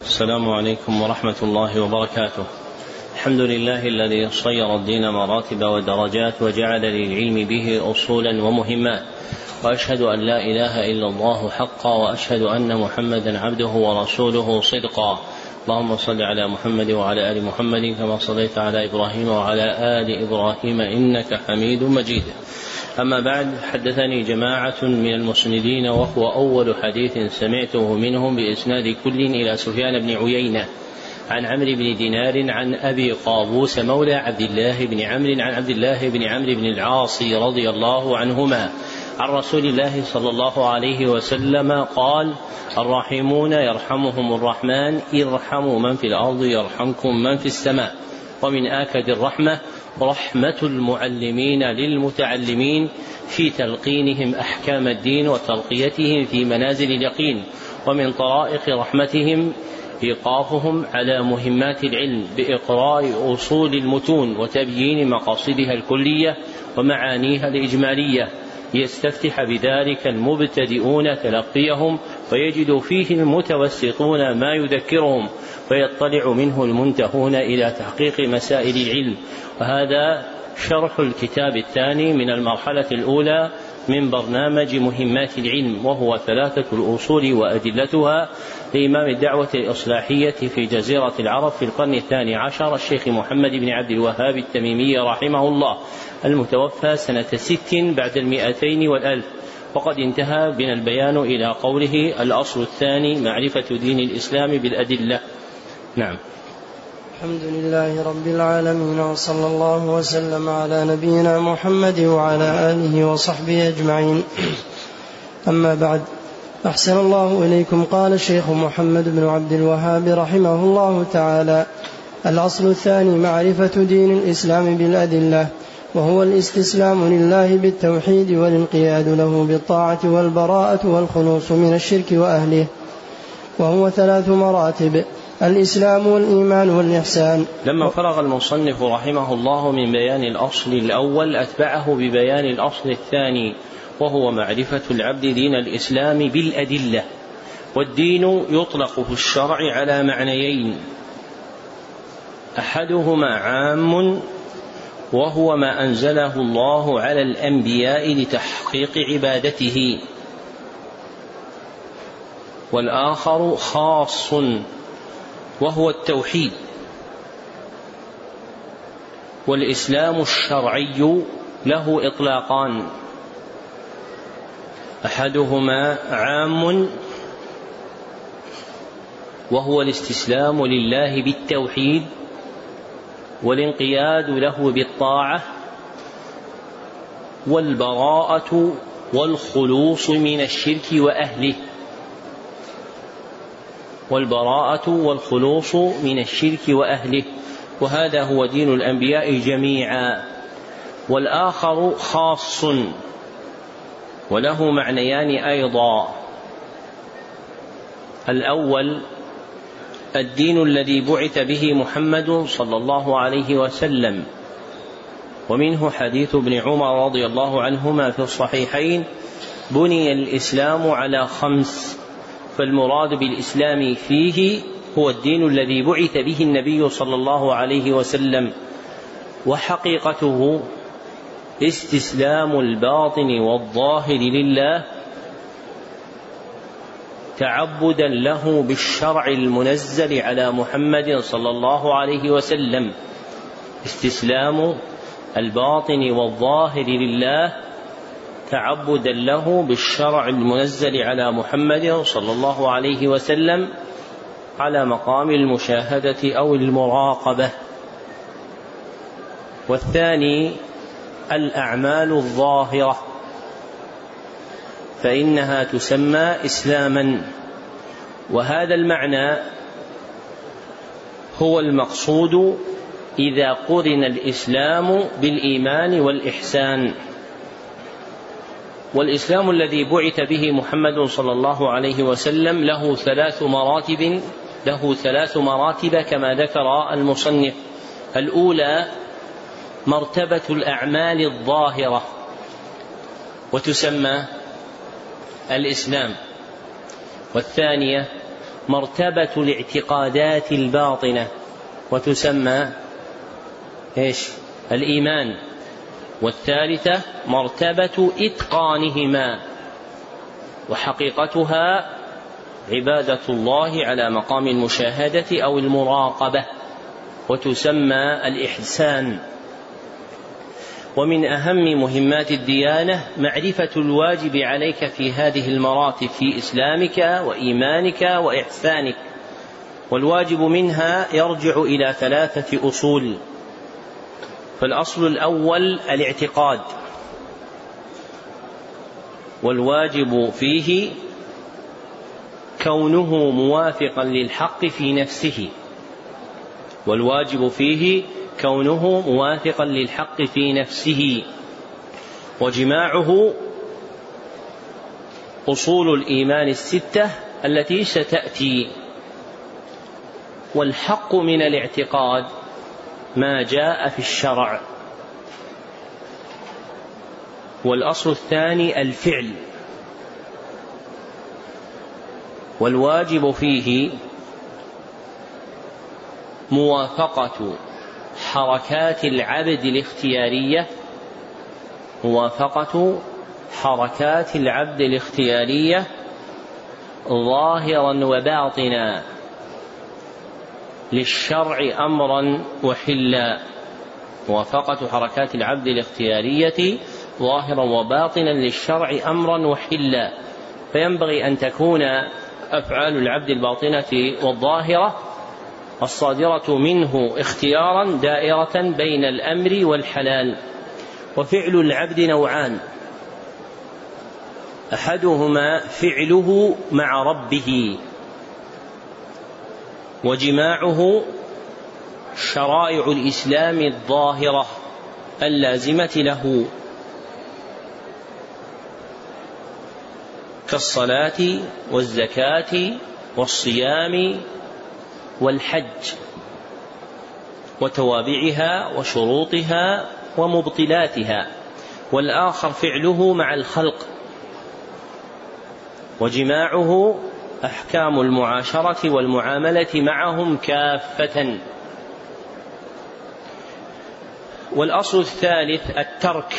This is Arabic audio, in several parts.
السلام عليكم ورحمة الله وبركاته. الحمد لله الذي صير الدين مراتب ودرجات وجعل للعلم به أصولا ومهمات. وأشهد أن لا إله إلا الله حقا وأشهد أن محمدا عبده ورسوله صدقا. اللهم صل على محمد وعلى آل محمد كما صليت على إبراهيم وعلى آل إبراهيم إنك حميد مجيد. أما بعد حدثني جماعة من المسندين وهو أول حديث سمعته منهم بإسناد كل إلى سفيان بن عيينة عن عمرو بن دينار عن أبي قابوس مولى عبد الله بن عمرو عن عبد الله بن عمرو بن العاص رضي الله عنهما عن رسول الله صلى الله عليه وسلم قال الراحمون يرحمهم الرحمن ارحموا من في الأرض يرحمكم من في السماء ومن آكد الرحمة رحمة المعلمين للمتعلمين في تلقينهم أحكام الدين وترقيتهم في منازل اليقين ومن طرائق رحمتهم إيقافهم على مهمات العلم بإقراء أصول المتون وتبيين مقاصدها الكلية ومعانيها الإجمالية. ليستفتح بذلك المبتدئون تلقيهم ويجد فيه المتوسطون ما يذكرهم. ويطلع منه المنتهون إلى تحقيق مسائل العلم. وهذا شرح الكتاب الثاني من المرحلة الأولى من برنامج مهمات العلم وهو ثلاثة الأصول وأدلتها لإمام الدعوة الإصلاحية في جزيرة العرب في القرن الثاني عشر الشيخ محمد بن عبد الوهاب التميمي رحمه الله المتوفى سنة ست بعد المئتين والألف. وقد انتهى بنا البيان إلى قوله الأصل الثاني معرفة دين الإسلام بالأدلة. نعم. الحمد لله رب العالمين وصلى الله وسلم على نبينا محمد وعلى آله وصحبه أجمعين. أما بعد أحسن الله إليكم. قال الشيخ محمد بن عبد الوهاب رحمه الله تعالى الأصل الثاني معرفة دين الإسلام بالأدلة وهو الاستسلام لله بالتوحيد والانقياد له بالطاعة والبراءة والخلوص من الشرك وأهله وهو ثلاث مراتب. الإسلام والإيمان والإحسان. لما فرغ المصنف رحمه الله من بيان الأصل الأول أتبعه ببيان الأصل الثاني وهو معرفة العبد دين الإسلام بالأدلة والدين يطلق في الشرع على معنيين. أحدهما عام وهو ما أنزله الله على الأنبياء لتحقيق عبادته. والآخر خاص. وهو التوحيد. والإسلام الشرعي له إطلاقان. أحدهما عام وهو الاستسلام لله بالتوحيد والانقياد له بالطاعة والبراءة والخلوص من الشرك وأهله. والبراءة والخلوص من الشرك وأهله وهذا هو دين الأنبياء جميعا. والآخر خاص وله معنيان أيضا. الأول الدين الذي بعث به محمد صلى الله عليه وسلم. ومنه حديث ابن عمر رضي الله عنهما في الصحيحين بني الإسلام على خمس. فالمراد بالإسلام فيه هو الدين الذي بعث به النبي صلى الله عليه وسلم وحقيقته استسلام الباطن والظاهر لله تعبدا له بالشرع المنزل على محمد صلى الله عليه وسلم. استسلام الباطن والظاهر لله تعبدا له بالشرع المنزل على محمد صلى الله عليه وسلم على مقام المشاهدة أو المراقبة. والثاني الأعمال الظاهرة فإنها تسمى إسلاما. وهذا المعنى هو المقصود إذا قرن الإسلام بالإيمان والإحسان. والإسلام الذي بعث به محمد صلى الله عليه وسلم له ثلاث مراتب له ثلاث مراتب كما ذكر المصنف. الأولى مرتبة الأعمال الظاهرة وتسمى الإسلام. والثانية مرتبة الاعتقادات الباطنة وتسمى إيش؟ الإيمان. والثالثة مرتبة إتقانهما وحقيقتها عبادة الله على مقام المشاهدة أو المراقبة وتسمى الإحسان. ومن أهم مهمات الديانة معرفة الواجب عليك في هذه المراتب في إسلامك وإيمانك وإحسانك والواجب منها يرجع إلى ثلاثة أصول. فالأصل الأول الاعتقاد. والواجب فيه كونه موافقا للحق في نفسه. والواجب فيه كونه موافقا للحق في نفسه. وجماعه أصول الإيمان الستة التي ستأتي. والحق من الاعتقاد ما جاء في الشرع. والأصل الثاني الفعل. والواجب فيه موافقة حركات العبد الاختيارية. موافقة حركات العبد الاختيارية ظاهرا وباطنا. للشرع أمرا وحلا. موافقة حركات العبد الاختيارية ظاهرا وباطنا للشرع أمرا وحلا. فينبغي أن تكون أفعال العبد الباطنة والظاهرة الصادرة منه اختيارا دائرة بين الأمر والحلال. وفعل العبد نوعان. أحدهما فعله مع ربه. وجماعه شرائع الإسلام الظاهرة اللازمة له كالصلاة والزكاة والصيام والحج وتوابعها وشروطها ومبطلاتها والآخر فعله مع الخلق وجماعه أحكام المعاشرة والمعاملة معهم كافة. والأصل الثالث الترك.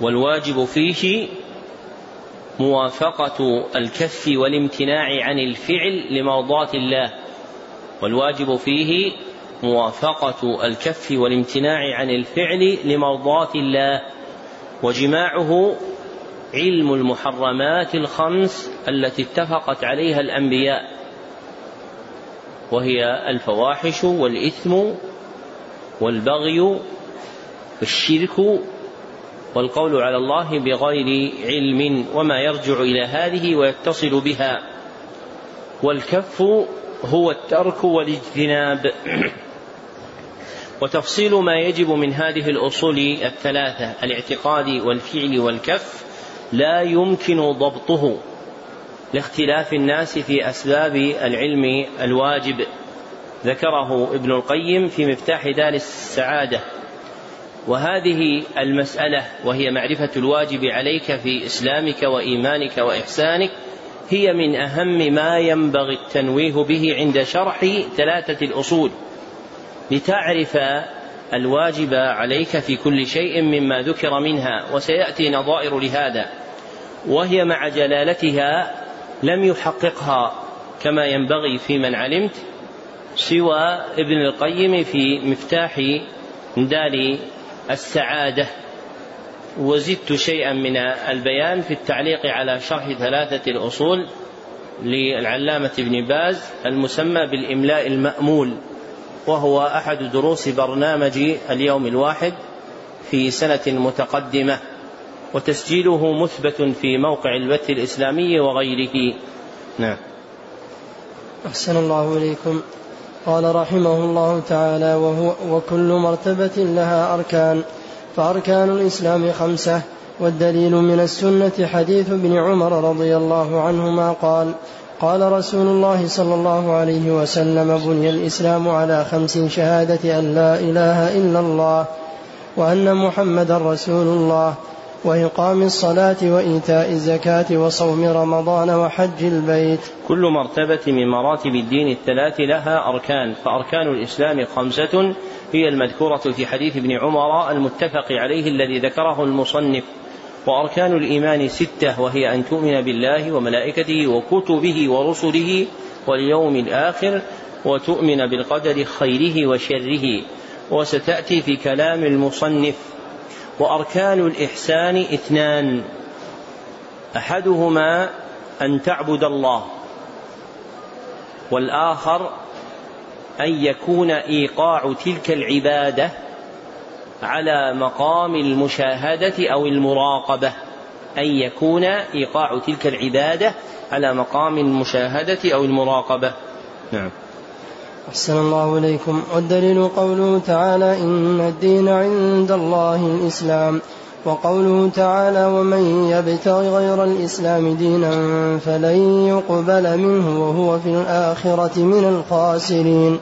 والواجب فيه موافقة الكف والامتناع عن الفعل لمرضاه الله. والواجب فيه موافقة الكف والامتناع عن الفعل لمرضاه الله. وجماعه علم المحرمات الخمس التي اتفقت عليها الأنبياء وهي الفواحش والإثم والبغي والشرك والقول على الله بغير علم وما يرجع إلى هذه ويتصل بها والكف هو الترك والاجتناب. وتفصيل ما يجب من هذه الأصول الثلاثة الاعتقاد والفعل والكف لا يمكن ضبطه لاختلاف الناس في أسباب العلم الواجب. ذكره ابن القيم في مفتاح دار السعادة. وهذه المسألة وهي معرفة الواجب عليك في إسلامك وإيمانك وإحسانك هي من أهم ما ينبغي التنويه به عند شرح ثلاثة الأصول. لتعرف الواجب عليك في كل شيء مما ذكر منها وسيأتي نظائر لهذا. وهي مع جلالتها لم يحققها كما ينبغي في من علمت سوى ابن القيم في مفتاح دار السعادة. وزدت شيئا من البيان في التعليق على شرح ثلاثة الأصول للعلامة ابن باز المسمى بالإملاء المأمول وهو أحد دروس برنامج اليوم الواحد في سنة متقدمة. وتسجيله مثبت في موقع البث الإسلامي وغيره. نعم. أحسن الله إليكم. قال رحمه الله تعالى وهو وكل مرتبة لها أركان فأركان الإسلام خمسة والدليل من السنة حديث ابن عمر رضي الله عنهما قال قال رسول الله صلى الله عليه وسلم بني الإسلام على خمس شهادة أن لا إله إلا الله وأن محمدا رسول الله وإقام الصلاة وإيتاء الزكاة وصوم رمضان وحج البيت. كل مرتبة من مراتب الدين الثلاث لها أركان فأركان الإسلام خمسة هي المذكورة في حديث ابن عمر المتفق عليه الذي ذكره المصنف. وأركان الإيمان ستة وهي أن تؤمن بالله وملائكته وكتبه ورسله واليوم الآخر وتؤمن بالقدر خيره وشره. وستأتي في كلام المصنف وأركان الإحسان اثنان. أحدهما أن تعبد الله والآخر أن يكون إيقاع تلك العبادة على مقام المشاهدة أو المراقبة. أن يكون إيقاع تلك العبادة على مقام المشاهدة أو المراقبة. نعم. أحسن الله إليكم. والدليل قوله تعالى إن الدين عند الله الإسلام. وقوله تعالى ومن يبتغ غير الإسلام دينا فلن يقبل منه وهو في الآخرة من الخاسرين.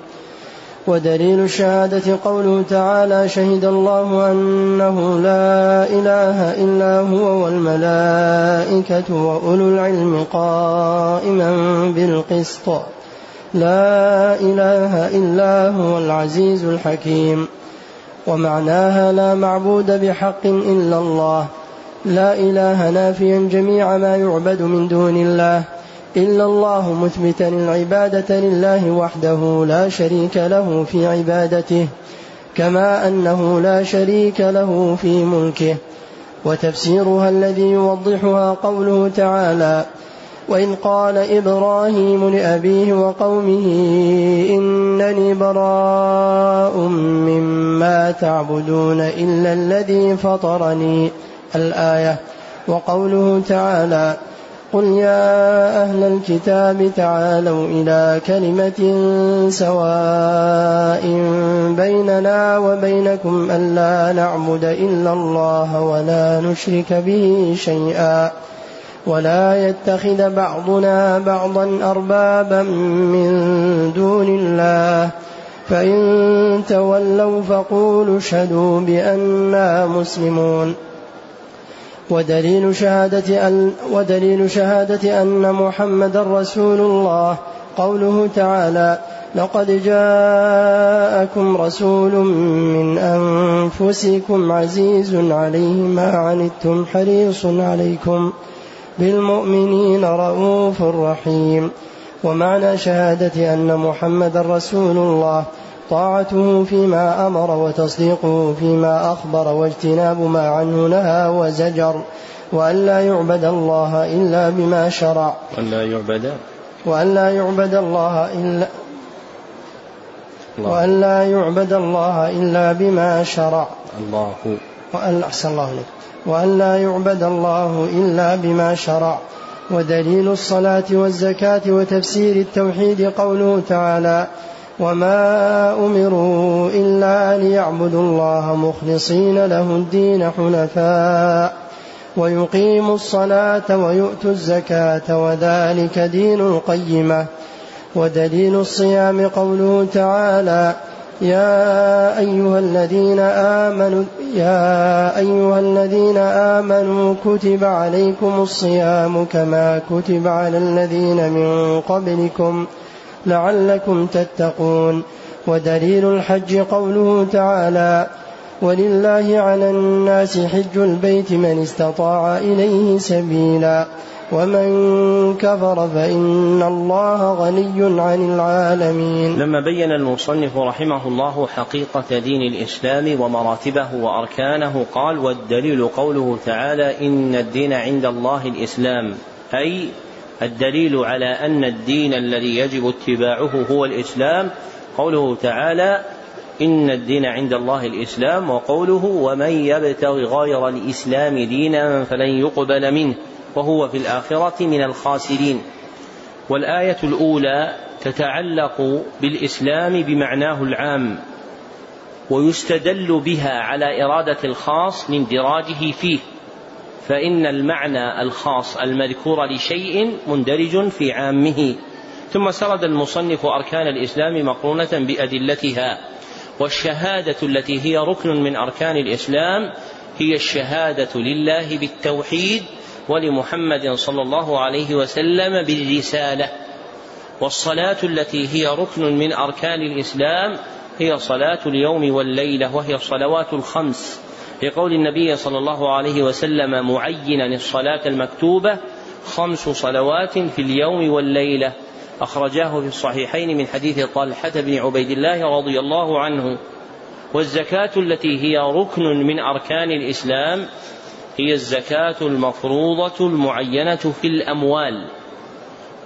ودليل الشهادة قوله تعالى شهد الله أنه لا إله إلا هو والملائكة وأولو العلم قائما بالقسط. لا إله إلا هو العزيز الحكيم. ومعناها لا معبود بحق إلا الله. لا إله نافيا جميع ما يعبد من دون الله. إلا الله مثبتا العبادة لله وحده لا شريك له في عبادته. كما أنه لا شريك له في ملكه. وتفسيرها الذي يوضحها قوله تعالى وإذ قال إبراهيم لأبيه وقومه إنني براء مما تعبدون إلا الذي فطرني الآية. وقوله تعالى قل يا أهل الكتاب تعالوا إلى كلمة سواء بيننا وبينكم ألا نعبد إلا الله ولا نشرك به شيئا. ولا يتخذ بعضنا بعضا أربابا من دون الله. فإن تولوا فقولوا اشهدوا بأننا مسلمون. ودليل شهادة أن ودليل شهادة أن محمدا رسول الله قوله تعالى لقد جاءكم رسول من أنفسكم عزيز عليه ما عنتم حريص عليكم. بالمؤمنين رؤوف رحيم. ومعنى شهادة أن محمدا رسول الله طاعته فيما أمر وتصديقه فيما أخبر واجتناب ما عنه نهى وزجر وأن لا يعبد الله إلا بما شرع. وأن لا يعبد وأن لا يعبد الله إلا وأن لا يعبد الله إلا بما شرع. الله. وأن أحسن الله إليك. وأن لا يعبد الله إلا بما شرع. ودليل الصلاة والزكاة وتفسير التوحيد قوله تعالى وما امروا الا ليعبدوا الله مخلصين له الدين حنفاء ويقيموا الصلاه ويؤتوا الزكاه وذلك دين القيمه. ودليل الصيام قوله تعالى يا أيها الذين آمنوا يا أيها الذين آمنوا كتب عليكم الصيام كما كتب على الذين من قبلكم لعلكم تتقون. ودليل الحج قوله تعالى ولله على الناس حج البيت من استطاع إليه سبيلا. ومن كفر فإن الله غني عن العالمين. لما بين المصنف رحمه الله حقيقة دين الإسلام ومراتبه وأركانه قال والدليل قوله تعالى إن الدين عند الله الإسلام. أي الدليل على أن الدين الذي يجب اتباعه هو الإسلام قوله تعالى إن الدين عند الله الإسلام وقوله ومن يبتغ غير الإسلام دينا فلن يقبل منه. وهو في الآخرة من الخاسرين. والآية الأولى تتعلق بالإسلام بمعناه العام ويستدل بها على إرادة الخاص لاندراجه فيه فإن المعنى الخاص المذكور لشيء مندرج في عامه. ثم سرد المصنف أركان الإسلام مقرونة بأدلتها والشهادة التي هي ركن من أركان الإسلام هي الشهادة لله بالتوحيد ولمحمد صلى الله عليه وسلم بالرسالة. والصلاة التي هي ركن من أركان الإسلام هي صلاة اليوم والليلة وهي الصلوات الخمس. لقول النبي صلى الله عليه وسلم معينا الصلاة المكتوبة خمس صلوات في اليوم والليلة. أخرجاه في الصحيحين من حديث طلحة بن عبيد الله رضي الله عنه. والزكاة التي هي ركن من أركان الإسلام هي الزكاة المفروضة المعينة في الأموال.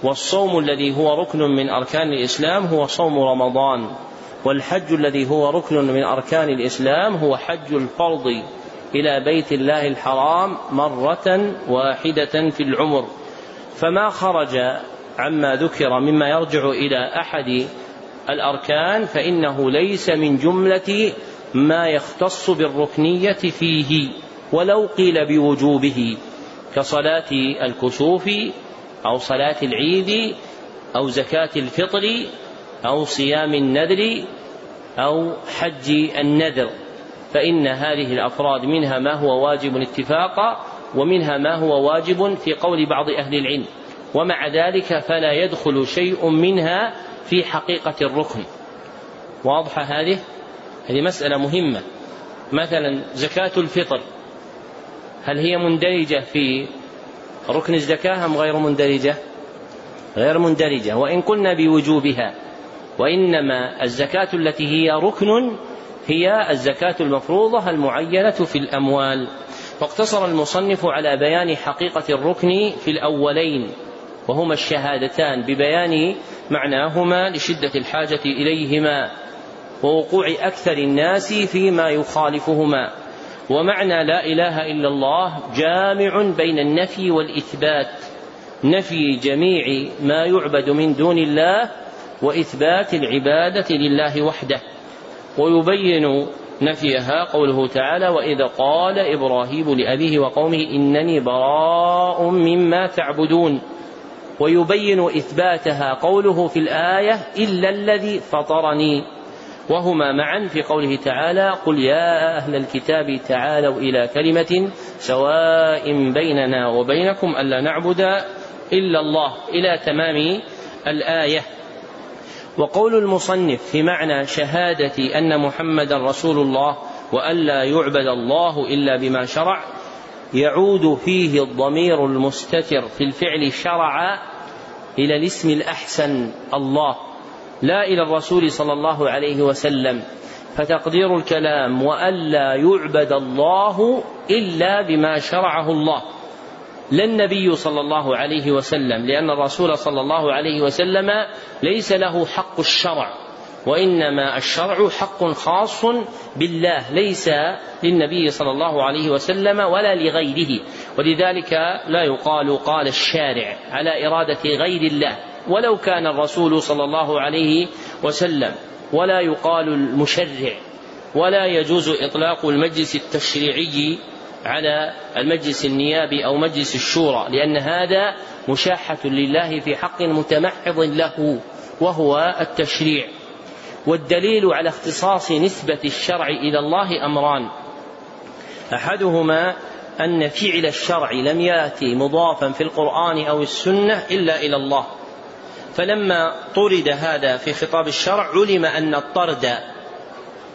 والصوم الذي هو ركن من أركان الإسلام هو صوم رمضان. والحج الذي هو ركن من أركان الإسلام هو حج الفرض إلى بيت الله الحرام مرة واحدة في العمر. فما خرج عما ذكر مما يرجع إلى أحد الأركان فإنه ليس من جملة ما يختص بالركنية فيه. ولو قيل بوجوبه كصلاة الكسوف أو صلاة العيد أو زكاة الفطر أو صيام النذر أو حج النذر فإن هذه الأفراد منها ما هو واجب اتفاقا ومنها ما هو واجب في قول بعض أهل العلم ومع ذلك فلا يدخل شيء منها في حقيقة الركن. واضحة هذه؟ هذه مسألة مهمة. مثلا زكاة الفطر. هل هي مندرجة في ركن الزكاة أم غير مندرجة؟ غير مندرجة. وإن قلنا بوجوبها وإنما الزكاة التي هي ركن هي الزكاة المفروضة المعينة في الأموال. واقتصر المصنف على بيان حقيقة الركن في الأولين وهما الشهادتان ببيان معناهما لشدة الحاجة إليهما ووقوع أكثر الناس فيما يخالفهما. ومعنى لا إله إلا الله جامع بين النفي والإثبات. نفي جميع ما يعبد من دون الله وإثبات العبادة لله وحده. ويبين نفيها قوله تعالى وإذا قال إبراهيم لأبيه وقومه إنني براء مما تعبدون. ويبين إثباتها قوله في الآية إلا الذي فطرني. وهما معا في قوله تعالى قل يا أهل الكتاب تعالوا إلى كلمة سواء بيننا وبينكم ألا نعبد إلا الله إلى تمام الآية. وقول المصنف في معنى شهادة أن محمدا رسول الله وألا يعبد الله إلا بما شرع يعود فيه الضمير المستتر في الفعل شرع إلى الاسم الأحسن الله لا إلى الرسول صلى الله عليه وسلم فتقدير الكلام وألا يعبد الله إلا بما شرعه الله. لا النبي صلى الله عليه وسلم لأن الرسول صلى الله عليه وسلم ليس له حق الشرع وإنما الشرع حق خاص بالله ليس للنبي صلى الله عليه وسلم ولا لغيره. ولذلك لا يقال قال الشارع على إرادة غير الله. ولو كان الرسول صلى الله عليه وسلم ولا يقال المشرع ولا يجوز إطلاق المجلس التشريعي على المجلس النيابي أو مجلس الشورى لأن هذا مشاحة لله في حق متمحض له وهو التشريع. والدليل على اختصاص نسبة الشرع إلى الله أمران. أحدهما أن فعل الشرع لم يأتي مضافا في القرآن أو السنة إلا إلى الله. فلما طرد هذا في خطاب الشرع علم أن الطرد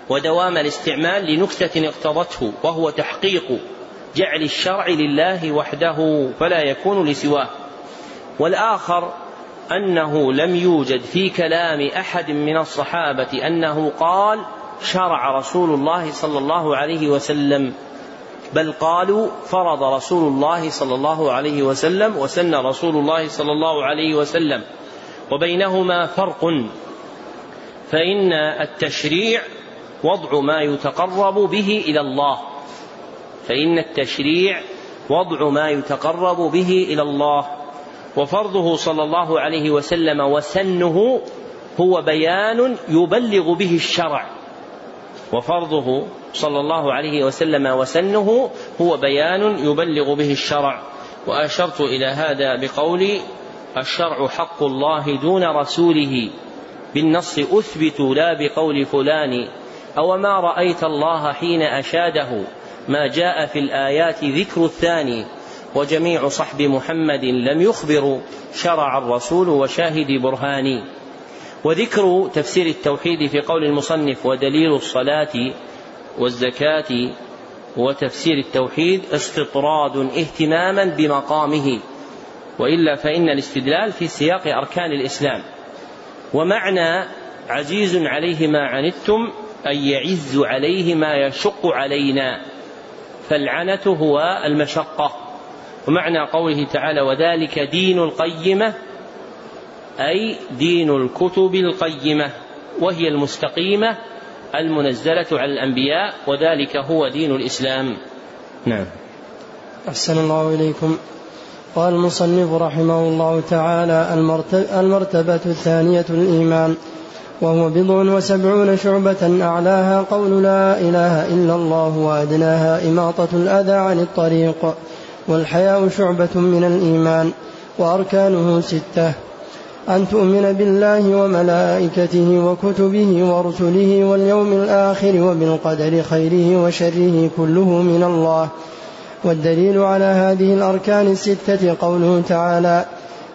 ودوام الاستعمال لنكتة اقتضته وهو تحقيق جعل الشرع لله وحده فلا يكون لسواه. والآخر أنه لم يوجد في كلام أحد من الصحابة أنه قال شرع رسول الله صلى الله عليه وسلم بل قالوا فرض رسول الله صلى الله عليه وسلم وسن رسول الله صلى الله عليه وسلم وبينهما فرق. فإن التشريع وضع ما يتقرب به إلى الله. فإن التشريع وضع ما يتقرب به إلى الله. وفرضه صلى الله عليه وسلم وسنه هو بيان يبلغ به الشرع. وفرضه صلى الله عليه وسلم وسنه هو بيان يبلغ به الشرع. وأشرت إلى هذا بقولي الشرع حق الله دون رسوله. بالنص اثبت لا بقول فلان. أو ما رأيت الله حين أشاده. ما جاء في الآيات ذكر الثاني. وجميع صحب محمد لم يخبروا شرع الرسول وشاهد برهاني. وذكر تفسير التوحيد في قول المصنف ودليل الصلاة والزكاة. وتفسير التوحيد استطراد اهتماما بمقامه. وإلا فإن الاستدلال في سياق أركان الإسلام. ومعنى عزيز عليه ما عنتم اي يعز عليه ما يشق علينا. فالعنة هو المشقة. ومعنى قوله تعالى وذلك دين القيمة أي دين الكتب القيمة وهي المستقيمة المنزلة على الأنبياء وذلك هو دين الإسلام. نعم. أحسن الله إليكم. قال المصنف رحمه الله تعالى المرتبة الثانية الإيمان وهو بضع وسبعون شعبة أعلاها قول لا إله إلا الله وأدناها إماطة الأذى عن الطريق والحياء شعبة من الإيمان وأركانه ستة. أن تؤمن بالله وملائكته وكتبه ورسله واليوم الآخر وبالقدر خيره وشره كله من الله. والدليل على هذه الأركان الستة قوله تعالى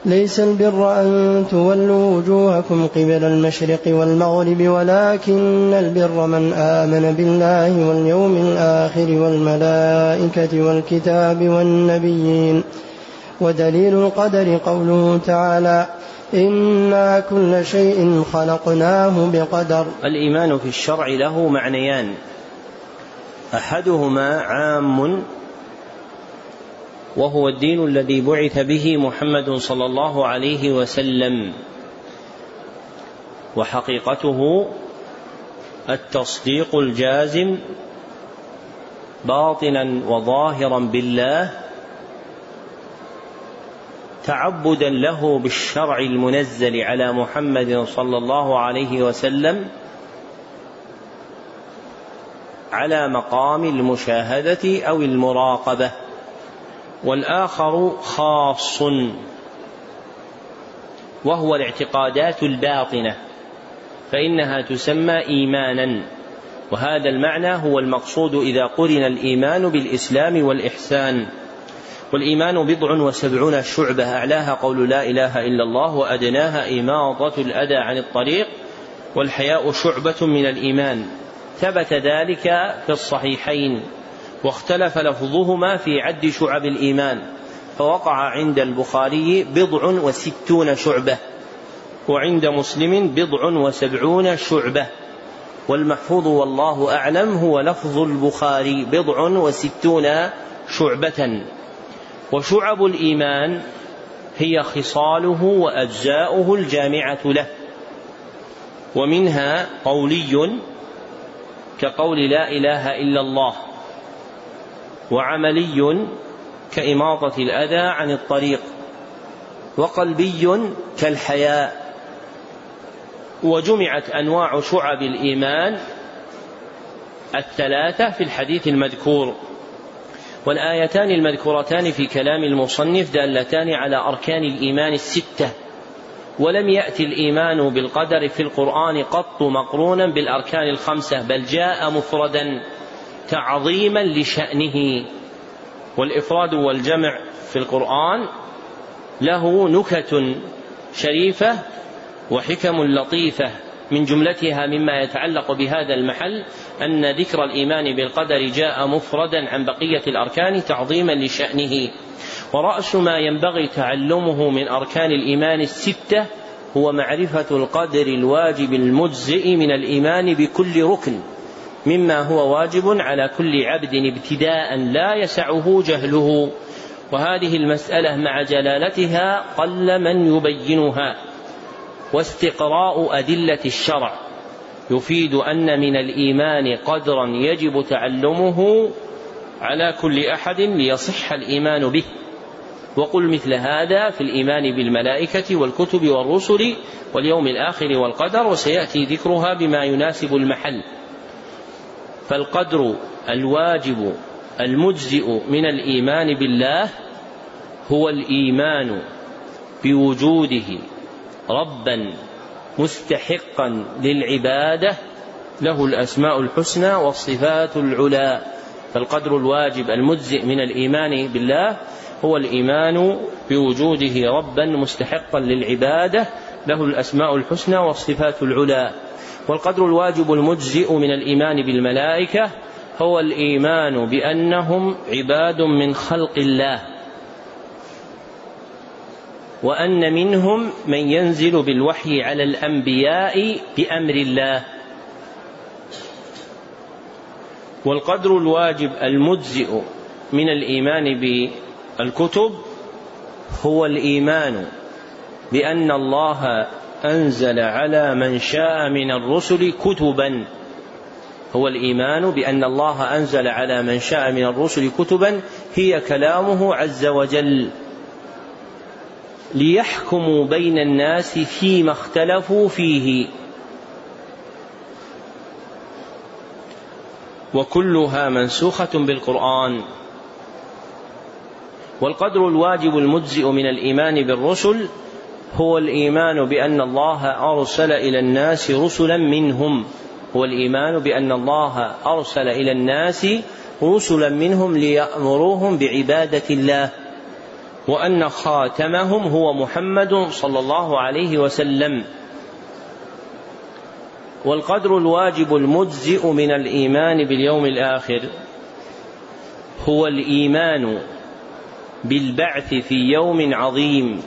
ليس البر أن تولوا وجوهكم قبل المشرق والمغرب ولكن البر من آمن بالله واليوم الآخر والملائكة والكتاب والنبيين. ودليل القدر قوله تعالى إنا كل شيء خلقناه بقدر. الإيمان في الشرع له معنيان. أحدهما عام وهو الدين الذي بعث به محمد صلى الله عليه وسلم. وحقيقته التصديق الجازم باطنا وظاهرا بالله تعبدا له بالشرع المنزل على محمد صلى الله عليه وسلم على مقام المشاهدة أو المراقبة. والآخر خاص وهو الاعتقادات الباطنة فإنها تسمى إيمانا وهذا المعنى هو المقصود إذا قرن الإيمان بالإسلام والإحسان. والإيمان بضع وسبعون شعبة أعلاها قول لا إله إلا الله وأدناها إماطة الأذى عن الطريق والحياء شعبة من الإيمان. ثبت ذلك في الصحيحين. واختلف لفظهما في عد شعب الإيمان فوقع عند البخاري بضع وستون شعبة وعند مسلم بضع وسبعون شعبة والمحفوظ والله أعلم هو لفظ البخاري بضع وستون شعبة. وشعب الإيمان هي خصاله وأجزاؤه الجامعة له ومنها قولي كقول لا إله إلا الله. وعملي كإماطة الأذى عن الطريق وقلبي كالحياء وجمعت أنواع شعب الإيمان الثلاثة في الحديث المذكور والآيتان المذكورتان في كلام المصنف دالتان على أركان الإيمان الستة ولم يأتي الإيمان بالقدر في القرآن قط مقرونا بالأركان الخمسة بل جاء مفردا تعظيما لشأنه. والإفراد والجمع في القرآن له نكت شريفة وحكم لطيفة. من جملتها مما يتعلق بهذا المحل أن ذكر الإيمان بالقدر جاء مفردا عن بقية الأركان تعظيما لشأنه. ورأس ما ينبغي تعلمه من أركان الإيمان الستة هو معرفة القدر الواجب المجزئ من الإيمان بكل ركن. مما هو واجب على كل عبد ابتداء لا يسعه جهله. وهذه المسألة مع جلالتها قل من يبينها. واستقراء أدلة الشرع. يفيد أن من الإيمان قدرا يجب تعلمه على كل أحد ليصح الإيمان به. وقل مثل هذا في الإيمان بالملائكة والكتب والرسل واليوم الآخر والقدر وسيأتي ذكرها بما يناسب المحل. فالقدر الواجب المجزئ من الإيمان بالله هو الإيمان بوجوده ربا مستحقا للعبادة له الأسماء الحسنى والصفات العلى. فالقدر الواجب المجزئ من الإيمان بالله هو الإيمان بوجوده ربا مستحقا للعبادة له الأسماء الحسنى والصفات العلى. والقدر الواجب المجزئ من الإيمان بالملائكة هو الإيمان بأنهم عباد من خلق الله وأن منهم من ينزل بالوحي على الأنبياء بأمر الله. والقدر الواجب المجزئ من الإيمان بالكتب هو الإيمان بأن الله أنزل على من شاء من الرسل كتبا. هو الإيمان بأن الله أنزل على من شاء من الرسل كتبا. هي كلامه عز وجل. ليحكموا بين الناس فيما اختلفوا فيه. وكلها منسوخة بالقرآن. والقدر الواجب المجزئ من الإيمان بالرسل هو الإيمان بأن الله أرسل إلى الناس رسلا منهم. هو الإيمان بأن الله أرسل إلى الناس رسلا منهم ليأمروهم بعبادة الله. وأن خاتمهم هو محمد صلى الله عليه وسلم. والقدر الواجب المجزئ من الإيمان باليوم الآخر هو الإيمان بالبعث في يوم عظيم.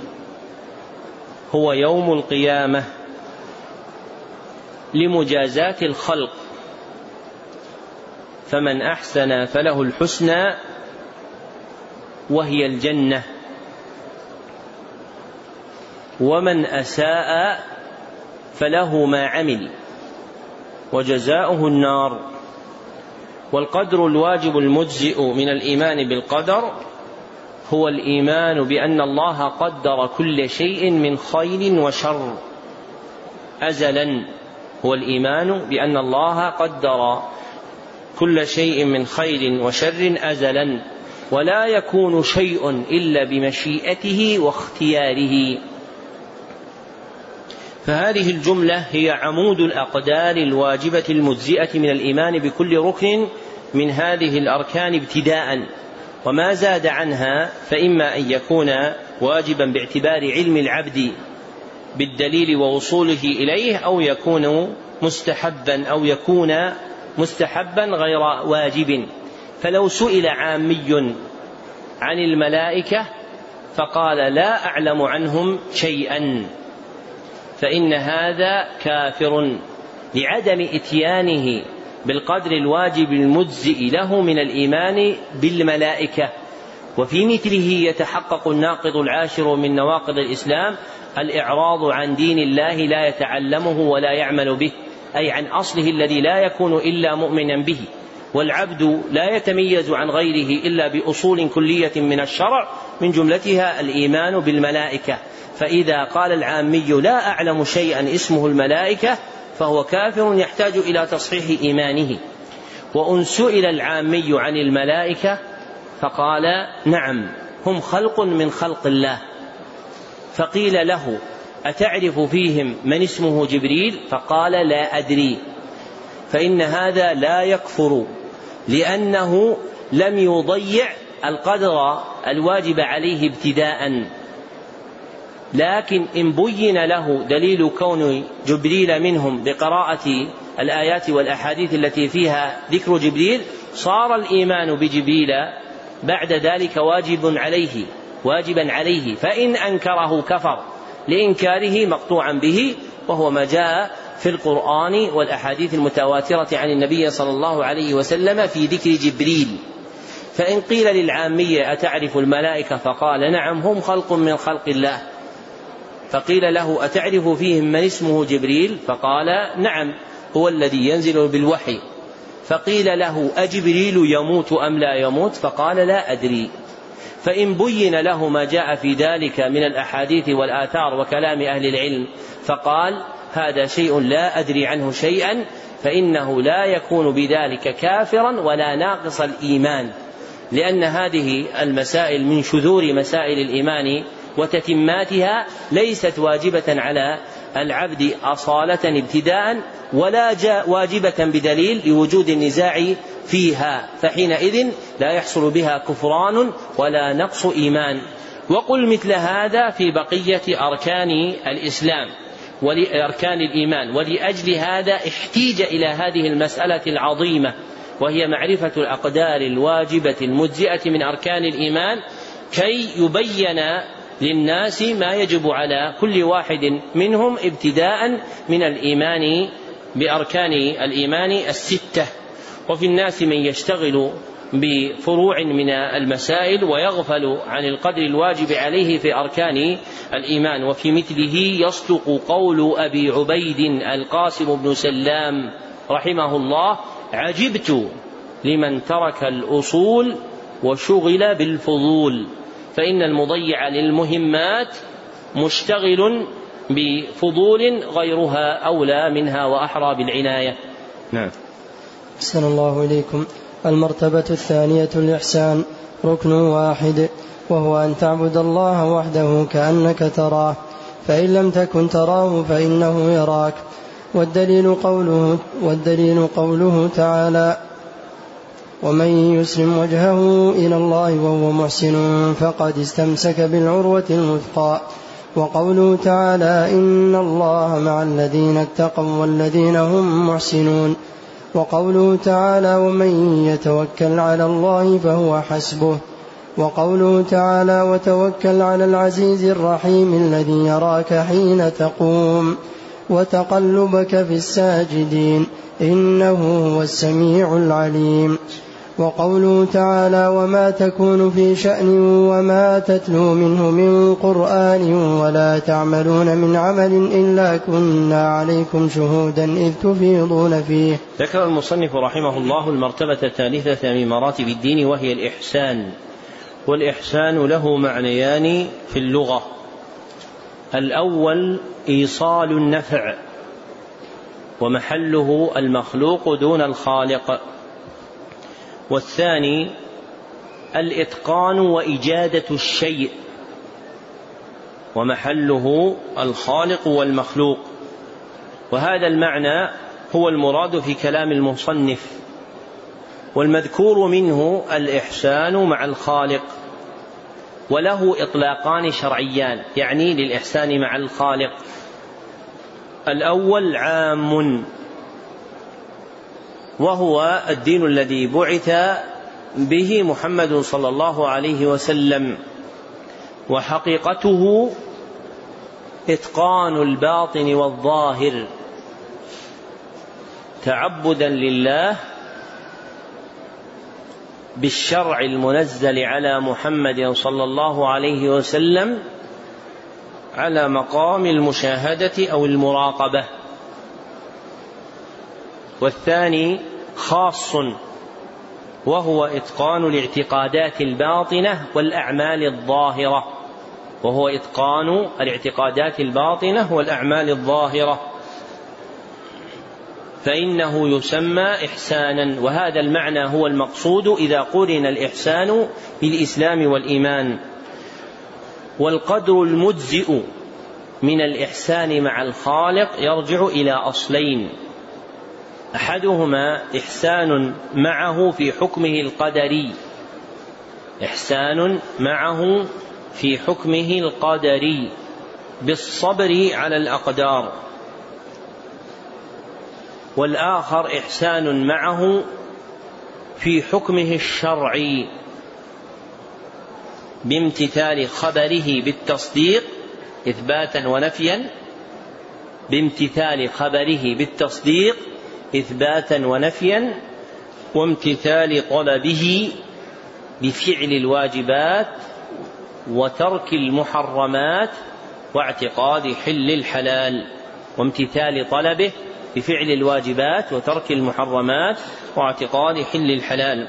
هو يوم القيامة لمجازاة الخلق. فمن أحسن فله الحسنى وهي الجنة. ومن أساء فله ما عمل وجزاؤه النار. والقدر الواجب المجزئ من الإيمان بالقدر هو الإيمان بأن الله قدر كل شيء من خير وشر. أزلا هو الإيمان بأن الله قدر كل شيء من خير وشر أزلا ولا يكون شيء إلا بمشيئته واختياره. فهذه الجملة هي عمود الأقدار الواجبة المجزئة من الإيمان بكل ركن من هذه الأركان ابتداء. وما زاد عنها فإما أن يكون واجبا باعتبار علم العبد بالدليل ووصوله إليه أو يكون مستحبا أو يكون مستحبا غير واجب. فلو سئل عامي عن الملائكة فقال لا أعلم عنهم شيئا فإن هذا كافر لعدم إتيانه. بالقدر الواجب المجزئ له من الإيمان بالملائكة. وفي مثله يتحقق الناقض العاشر من نواقض الإسلام الإعراض عن دين الله لا يتعلمه ولا يعمل به أي عن أصله الذي لا يكون إلا مؤمنا به. والعبد لا يتميز عن غيره إلا بأصول كلية من الشرع من جملتها الإيمان بالملائكة. فإذا قال العامي لا أعلم شيئا اسمه الملائكة فهو كافر يحتاج إلى تصحيح إيمانه. وأن سئل العامي عن الملائكة فقال نعم هم خلق من خلق الله. فقيل له أتعرف فيهم من اسمه جبريل؟ فقال لا أدري. فإن هذا لا يكفر لأنه لم يضيع القدر الواجب عليه ابتداء. لكن إن بين له دليل كون جبريل منهم بقراءة الآيات والأحاديث التي فيها ذكر جبريل صار الإيمان بجبريل بعد ذلك واجب عليه واجبا عليه. فإن أنكره كفر لإنكاره مقطوعا به وهو ما جاء في القرآن والأحاديث المتواترة عن النبي صلى الله عليه وسلم في ذكر جبريل. فإن قيل للعامية أتعرف الملائكة؟ فقال نعم هم خلق من خلق الله. فقيل له أتعرف فيهم من اسمه جبريل؟ فقال نعم هو الذي ينزل بالوحي. فقيل له أجبريل يموت أم لا يموت؟ فقال لا أدري. فإن بين له ما جاء في ذلك من الأحاديث والآثار وكلام أهل العلم فقال هذا شيء لا أدري عنه شيئا فإنه لا يكون بذلك كافرا ولا ناقص الإيمان. لأن هذه المسائل من شذور مسائل الإيمان وتتماتها ليست واجبة على العبد أصالة ابتداء ولا واجبة بدليل لوجود النزاع فيها. فحينئذ لا يحصل بها كفران ولا نقص إيمان. وقل مثل هذا في بقية أركان الإسلام ولأركان الإيمان. ولأجل هذا احتيج إلى هذه المسألة العظيمة وهي معرفة الأقدار الواجبة المجزئة من أركان الإيمان كي يبين للناس ما يجب على كل واحد منهم ابتداء من الإيمان بأركان الإيمان الستة. وفي الناس من يشتغل بفروع من المسائل ويغفل عن القدر الواجب عليه في أركان الإيمان. وفي مثله يصدق قول أبي عبيد القاسم بن سلام رحمه الله عجبت لمن ترك الأصول وشغل بالفضول فإن المضيع للمهمات مشتغل بفضول غيرها أولى منها وأحرى بالعناية. نعم. أحسن الله إليكم. المرتبة الثانية الإحسان ركن واحد وهو أن تعبد الله وحده كأنك تراه. فإن لم تكن تراه فإنه يراك. والدليل قوله والدليل قوله تعالى ومن يسلم وجهه إلى الله وهو محسن فقد استمسك بالعروة الوثقى. وقوله تعالى إن الله مع الذين اتقوا والذين هم محسنون. وقوله تعالى ومن يتوكل على الله فهو حسبه. وقوله تعالى وتوكل على العزيز الرحيم الذي يراك حين تقوم. وتقلبك في الساجدين. إنه هو السميع العليم. وقوله تعالى وما تكون في شأن وما تتلو منه من قرآن ولا تعملون من عمل إلا كنا عليكم شهودا إذ تفيضون فيه. ذكر المصنف رحمه الله المرتبة الثالثة من مراتب الدين وهي الإحسان. والإحسان له معنيان في اللغة. الأول إيصال النفع. ومحله المخلوق دون الخالق. والثاني الإتقان وإجادة الشيء ومحله الخالق والمخلوق. وهذا المعنى هو المراد في كلام المصنف والمذكور منه الإحسان مع الخالق وله إطلاقان شرعيان يعني للإحسان مع الخالق. الأول عام وهو الدين الذي بعث به محمد صلى الله عليه وسلم. وحقيقته إتقان الباطن والظاهر. تعبدا لله بالشرع المنزل على محمد صلى الله عليه وسلم على مقام المشاهدة أو المراقبة. والثاني خاص وهو إتقان الاعتقادات الباطنة والأعمال الظاهرة. وهو إتقان الاعتقادات الباطنة والأعمال الظاهرة. فإنه يسمى إحسانا وهذا المعنى هو المقصود إذا قرن الإحسان بالإسلام والإيمان. والقدر المجزئ من الإحسان مع الخالق يرجع إلى أصلين. أحدهما إحسان معه في حكمه القدري. إحسان معه في حكمه القدري. بالصبر على الأقدار. والآخر إحسان معه في حكمه الشرعي. بامتثال خبره بالتصديق إثباتا ونفيا. بامتثال خبره بالتصديق إثباتا ونفيا وامتثال طلبه بفعل الواجبات وترك المحرمات واعتقاد حل الحلال وامتثال طلبه بفعل الواجبات وترك المحرمات واعتقاد حل الحلال.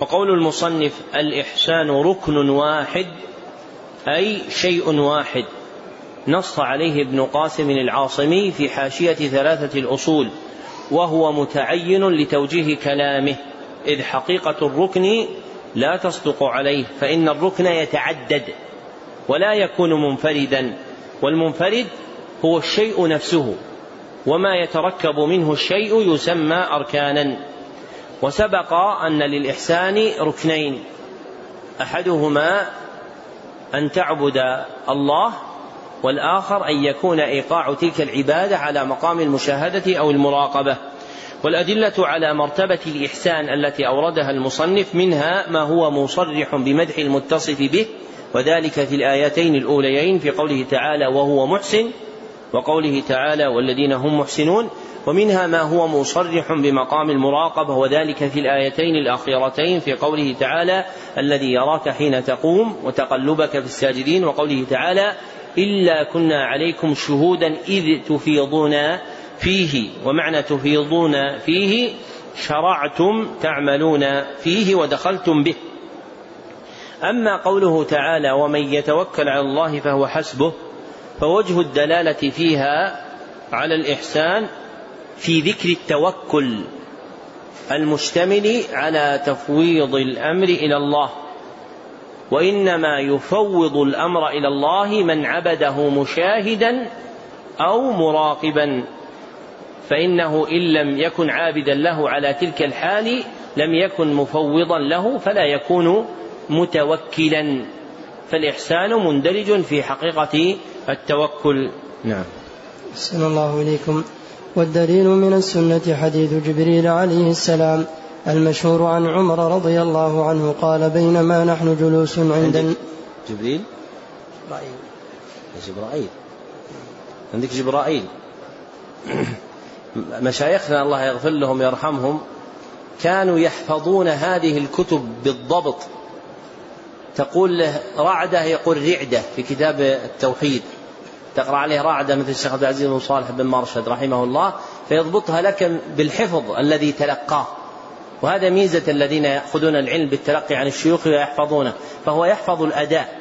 وقول المصنف الإحسان ركن واحد أي شيء واحد. نص عليه ابن قاسم العاصمي في حاشية ثلاثة الأصول. وهو متعين لتوجيه كلامه. إذ حقيقة الركن لا تصدق عليه فإن الركن يتعدد ولا يكون منفردا والمنفرد هو الشيء نفسه وما يتركب منه الشيء يسمى أركانا. وسبق أن للإحسان ركنين أحدهما أن تعبد الله والآخر أن يكون إيقاع تلك العبادة على مقام المشاهدة أو المراقبة. والأدلة على مرتبة الإحسان التي أوردها المصنف منها ما هو مصرح بمدح المتصف به وذلك في الآيتين الأوليين في قوله تعالى وهو محسن وقوله تعالى والذين هم محسنون ومنها ما هو مصرح بمقام المراقبة وذلك في الآيتين الأخيرتين في قوله تعالى الذي يراك حين تقوم وتقلبك في الساجدين وقوله تعالى إلا كنا عليكم شهودا إذ تفيضون فيه ومعنى تفيضون فيه شرعتم تعملون فيه ودخلتم به. أما قوله تعالى ومن يتوكل على الله فهو حسبه فوجه الدلالة فيها على الإحسان في ذكر التوكل المشتمل على تفويض الأمر إلى الله. وإنما يفوض الأمر إلى الله من عبده مشاهدا أو مراقبا. فإنه إن لم يكن عابدا له على تلك الحال لم يكن مفوضا له فلا يكون متوكلا. فالإحسان مندرج في حقيقة التوكل. نعم. أحسن الله إليكم. والدليل من السنة حديث جبريل عليه السلام. المشهور عن عمر رضي الله عنه قال بينما نحن جلوس عند جبريل؟ جبرائيل. عندك جبرائيل. مشايخنا الله يغفر لهم يرحمهم كانوا يحفظون هذه الكتب بالضبط. تقول له رعدة يقول رعدة في كتاب التوحيد. تقرأ عليه رعدة مثل الشيخ عبد العزيز بن صالح بن مرشد رحمه الله فيضبطها لك بالحفظ الذي تلقاه. وهذا ميزة الذين يأخذون العلم بالتلقي عن الشيوخ ويحفظونه فهو يحفظ الأداء.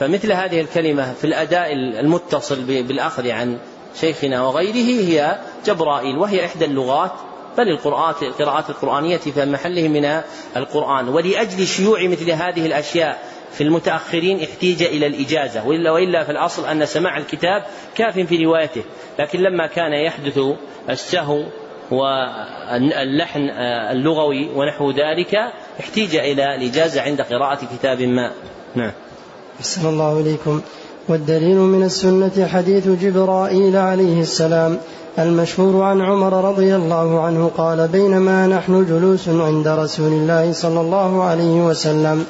فمثل هذه الكلمة في الأداء المتصل بالأخذ عن شيخنا وغيره هي جبرائيل وهي إحدى اللغات بل القراءات القراءات القرآنية في محله من القرآن. ولأجل شيوع مثل هذه الأشياء في المتأخرين احتيج إلى الإجازة وإلا وإلا في الأصل أن سماع الكتاب كاف في روايته. لكن لما كان يحدث السهو واللحن اللغوي ونحو ذلك احتيج إلى الإجازة عند قراءة كتاب ما. نعم. أحسن الله إليكم. والدليل من السنة حديث جبرائيل عليه السلام المشهور عن عمر رضي الله عنه قال بينما نحن جلوس عند رسول الله صلى الله عليه وسلم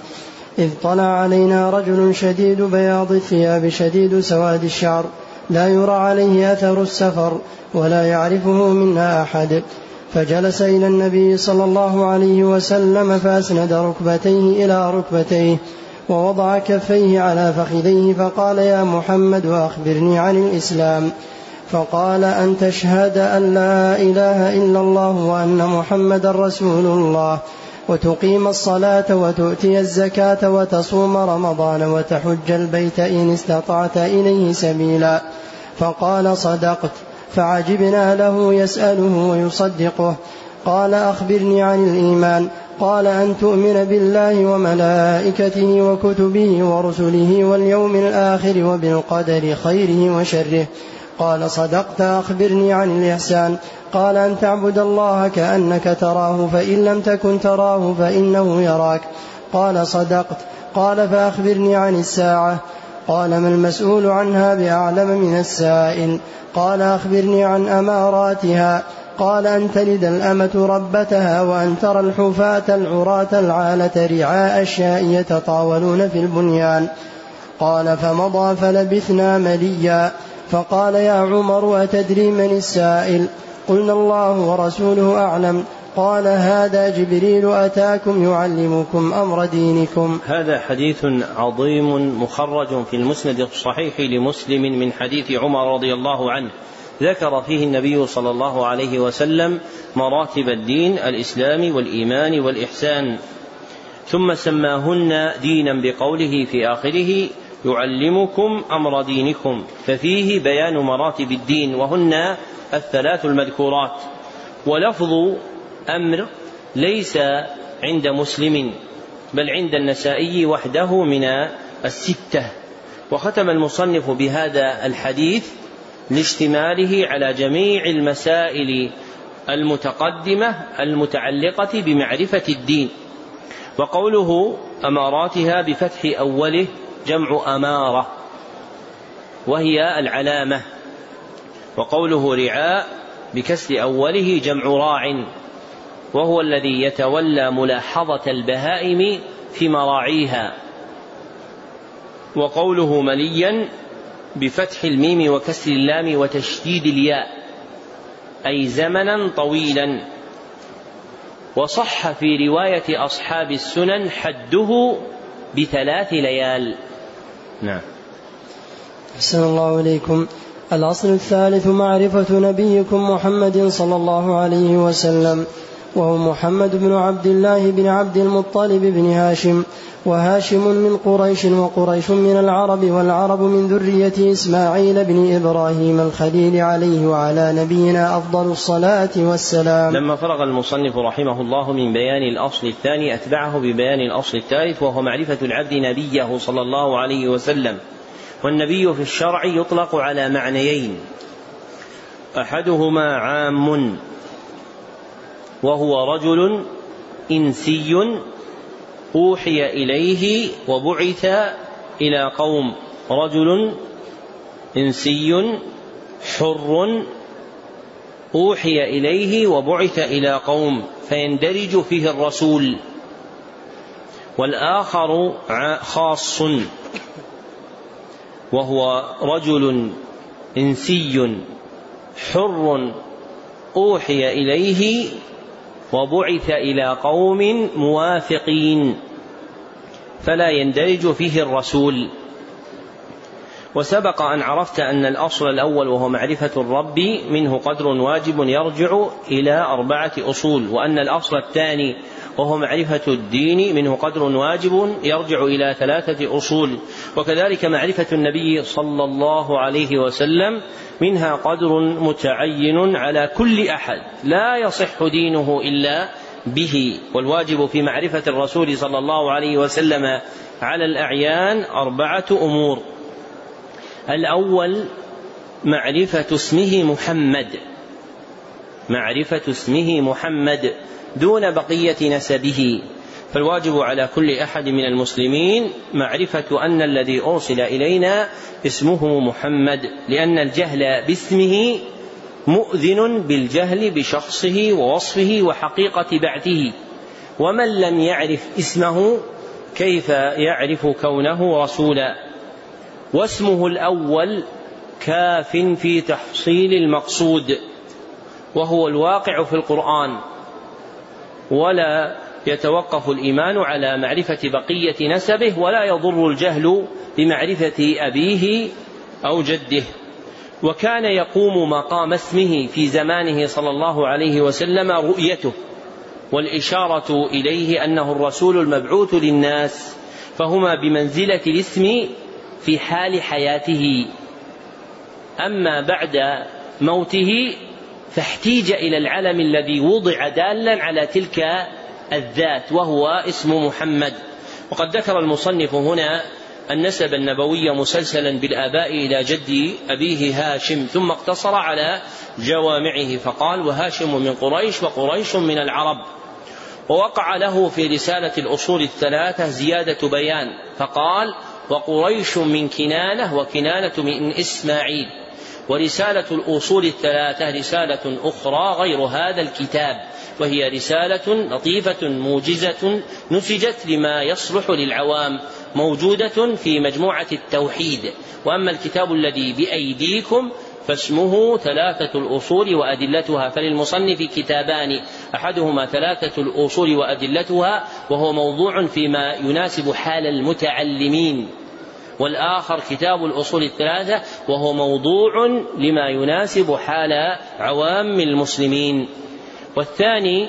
إذ طلع علينا رجل شديد بياض الثياب شديد سواد الشعر لا يرى عليه أثر السفر ولا يعرفه منا أحد. فجلس إلى النبي صلى الله عليه وسلم فأسند ركبتيه إلى ركبتيه ووضع كفيه على فخذيه فقال يا محمد أخبرني عن الإسلام. فقال أن تشهد أن لا إله إلا الله وأن محمدا رسول الله. وتقيم الصلاة وتؤتي الزكاة وتصوم رمضان وتحج البيت إن استطعت إليه سبيلا. فقال صدقت. فعجبنا له يسأله ويصدقه. قال أخبرني عن الإيمان. قال أن تؤمن بالله وملائكته وكتبه ورسله واليوم الآخر وبالقدر خيره وشره. قال صدقت أخبرني عن الإحسان. قال أن تعبد الله كأنك تراه فإن لم تكن تراه فإنه يراك. قال صدقت. قال فأخبرني عن الساعة. قال ما المسؤول عنها بأعلم من السائل؟ قال أخبرني عن أماراتها. قال أن تلد الأمة ربتها وأن ترى الحفاة العراة العالة رعاء الشاء يتطاولون في البنيان. قال فمضى فلبثنا مليا. فقال يا عمر أتدري من السائل؟ قلنا الله ورسوله أعلم. قال هذا جبريل أتاكم يعلمكم أمر دينكم. هذا حديث عظيم مخرج في المسند الصحيح لمسلم من حديث عمر رضي الله عنه. ذكر فيه النبي صلى الله عليه وسلم مراتب الدين الإسلام والإيمان والإحسان. ثم سماهن دينا بقوله في آخره يعلمكم أمر دينكم ففيه بيان مراتب الدين وهن الثلاث المذكورات. ولفظ أمر ليس عند مسلم بل عند النسائي وحده من الستة. وختم المصنف بهذا الحديث لاشتماله على جميع المسائل المتقدمة المتعلقة بمعرفة الدين. وقوله أماراتها بفتح أوله جمع أمارة وهي العلامة وقوله رعاء بكسر أوله جمع راع وهو الذي يتولى ملاحظة البهائم في مراعيها. وقوله مليا بفتح الميم وكسر اللام وتشديد الياء أي زمنا طويلا. وصح في رواية أصحاب السنن حده بثلاث ليال. نعم. أحسن الله إليكم. الأصل الثالث معرفة نبيكم محمد صلى الله عليه وسلم وهو محمد بن عبد الله بن عبد المطلب بن هاشم وهاشم من قريش وقريش من العرب والعرب من ذرية إسماعيل بن إبراهيم الخليل عليه وعلى نبينا أفضل الصلاة والسلام. لما فرغ المصنف رحمه الله من بيان الأصل الثاني أتبعه ببيان الأصل الثالث وهو معرفة العبد نبيه صلى الله عليه وسلم. والنبي في الشرع يطلق على معنيين. أحدهما عام وهو رجل إنسي أوحي إليه وبعث إلى قوم رجل إنسي حر أوحي إليه وبعث إلى قوم فيندرج فيه الرسول والآخر خاص وهو رجل إنسي حر أوحي إليه وبعث إلى قوم موافقين فلا يندرج فيه الرسول. وسبق أن عرفت أن الأصل الأول وهو معرفة الرب منه قدر واجب يرجع إلى أربعة أصول وأن الأصل الثاني وهو معرفة الدين منه قدر واجب يرجع إلى ثلاثة أصول. وكذلك معرفة النبي صلى الله عليه وسلم منها قدر متعين على كل أحد لا يصح دينه إلا به. والواجب في معرفة الرسول صلى الله عليه وسلم على الأعيان أربعة أمور. الأول معرفة اسمه محمد. معرفة اسمه محمد. دون بقية نسبه. فالواجب على كل أحد من المسلمين معرفة أن الذي أرسل إلينا اسمه محمد لأن الجهل باسمه مؤذن بالجهل بشخصه ووصفه وحقيقة بعثه. ومن لم يعرف اسمه كيف يعرف كونه رسولا؟ واسمه الأول كاف في تحصيل المقصود وهو الواقع في القرآن. ولا يتوقف الإيمان على معرفة بقية نسبه ولا يضر الجهل بمعرفة أبيه أو جده. وكان يقوم مقام اسمه في زمانه صلى الله عليه وسلم رؤيته والإشارة إليه أنه الرسول المبعوث للناس فهما بمنزلة الاسم في حال حياته. أما بعد موته فاحتيج إلى العلم الذي وضع دالا على تلك الذات وهو اسم محمد. وقد ذكر المصنف هنا النسب النبوي مسلسلا بالآباء إلى جد أبيه هاشم ثم اقتصر على جوامعه فقال وهاشم من قريش وقريش من العرب ووقع له في رسالة الأصول الثلاثة زيادة بيان فقال وقريش من كنانة وكنانة من إسماعيل ورسالة الأصول الثلاثة رسالة أخرى غير هذا الكتاب وهي رسالة لطيفة موجزة نسجت لما يصلح للعوام موجودة في مجموعة التوحيد. وأما الكتاب الذي بأيديكم فاسمه ثلاثة الأصول وأدلتها فللمصنف كتابان أحدهما ثلاثة الأصول وأدلتها وهو موضوع فيما يناسب حال المتعلمين. والآخر كتاب الأصول الثلاثة وهو موضوع لما يناسب حال عوام المسلمين. والثاني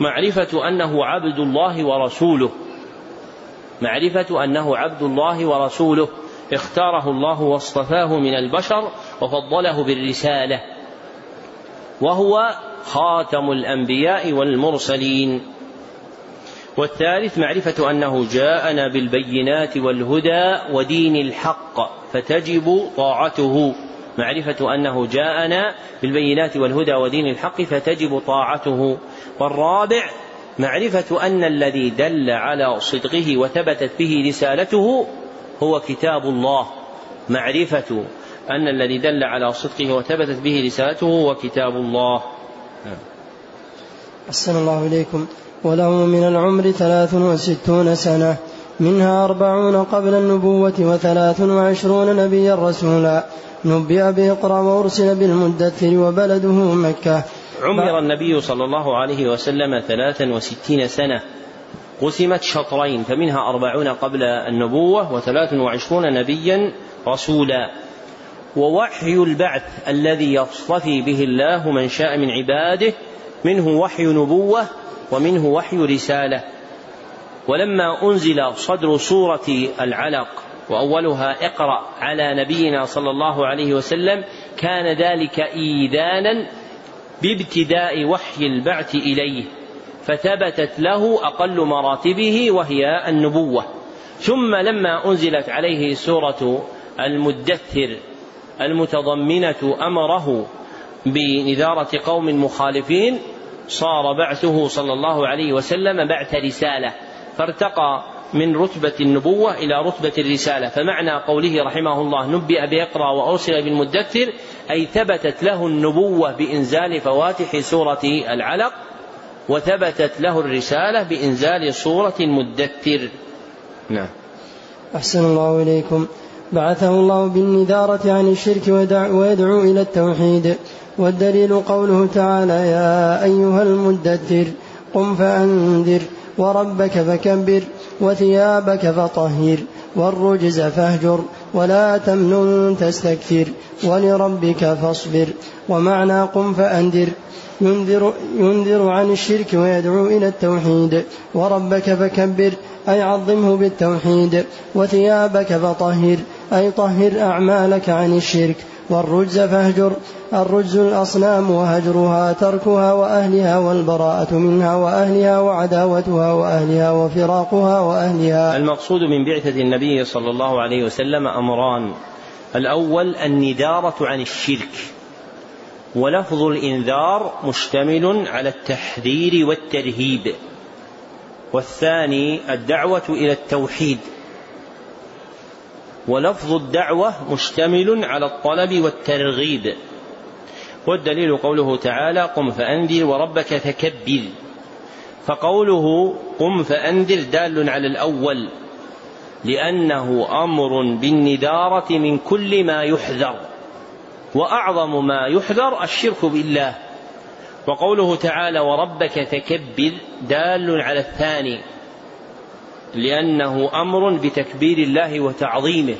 معرفة أنه عبد الله ورسوله. معرفة أنه عبد الله ورسوله. اختاره الله واصطفاه من البشر وفضله بالرسالة. وهو خاتم الأنبياء والمرسلين. والثالث معرفة أنه جاءنا بالبينات والهدى ودين الحق فتجب طاعته. معرفة أنه جاءنا بالبينات والهدى ودين الحق فتجب طاعته. والرابع معرفة أن الذي دل على صدقه وثبتت به رسالته هو كتاب الله. معرفة أن الذي دل على صدقه وثبتت به رسالته هو كتاب الله. أحسن الله إليكم. وله من العمر ثلاث وستون سنة منها أربعون قبل النبوة وثلاث وعشرون نبيا رسولا. نبئ بإقرأ وأرسل بالمدثر وبلده مكة. عمر النبي صلى الله عليه وسلم ثلاثا وستين سنة. قسمت شطرين فمنها أربعون قبل النبوة وثلاث وعشرون نبيا رسولا. ووحي البعث الذي يصطفي به الله من شاء من عباده منه وحي نبوة ومنه وحي رسالة. ولما أنزل صدر سورة العلق وأولها اقرأ على نبينا صلى الله عليه وسلم كان ذلك إيذانا بابتداء وحي البعث إليه فثبتت له أقل مراتبه وهي النبوة. ثم لما أنزلت عليه سورة المدثر المتضمنة أمره بنذارة قوم مخالفين صار بعثه صلى الله عليه وسلم بعث رسالة فارتقى من رتبة النبوة إلى رتبة الرسالة. فمعنى قوله رحمه الله نبئ بيقرأ وأرسل بالمدثر أي ثبتت له النبوة بإنزال فواتح سورة العلق وثبتت له الرسالة بإنزال سورة المدثر. نعم. أحسن الله إليكم. بعثه الله بالنذارة عن الشرك ويدعو إلى التوحيد. والدليل قوله تعالى يا أيها المدثر قم فأنذر وربك فكبر وثيابك فطهر والرجز فاهجر ولا تمنن تستكثر ولربك فاصبر. ومعنى قم فأنذر ينذر, ينذر عن الشرك ويدعو إلى التوحيد. وربك فكبر أي عظمه بالتوحيد. وثيابك فطهر أي طهر أعمالك عن الشرك والرجز فاهجر. الرجز الأصنام وهجرها تركها وأهلها والبراءة منها وأهلها وعداوتها وأهلها وفراقها وأهلها. المقصود من بعثة النبي صلى الله عليه وسلم أمران. الأول الندارة عن الشرك ولفظ الإنذار مشتمل على التحذير والترهيب. والثاني الدعوة إلى التوحيد. ولفظ الدعوة مشتمل على الطلب والترغيب. والدليل قوله تعالى قم فأنذر وربك فكبر. فقوله قم فأنذر دال على الأول لأنه أمر بالندارة من كل ما يحذر وأعظم ما يحذر الشرك بالله. وقوله تعالى وربك فكبر دال على الثاني لأنه أمر بتكبير الله وتعظيمه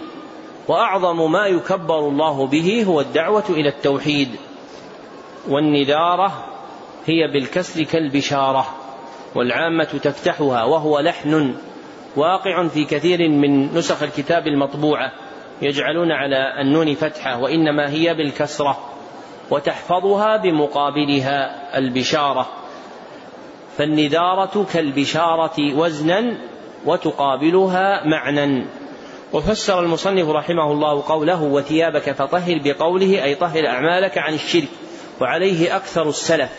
وأعظم ما يكبر الله به هو الدعوة إلى التوحيد والندارة هي بالكسر كالبشارة والعامة تفتحها وهو لحن واقع في كثير من نسخ الكتاب المطبوعة يجعلون على النون فتحة وإنما هي بالكسرة وتحفظها بمقابلها البشارة فالنذارة كالبشارة وزنا وتقابلها معنى. وفسر المصنف رحمه الله قوله وثيابك فطهر بقوله أي طهر أعمالك عن الشرك وعليه أكثر السلف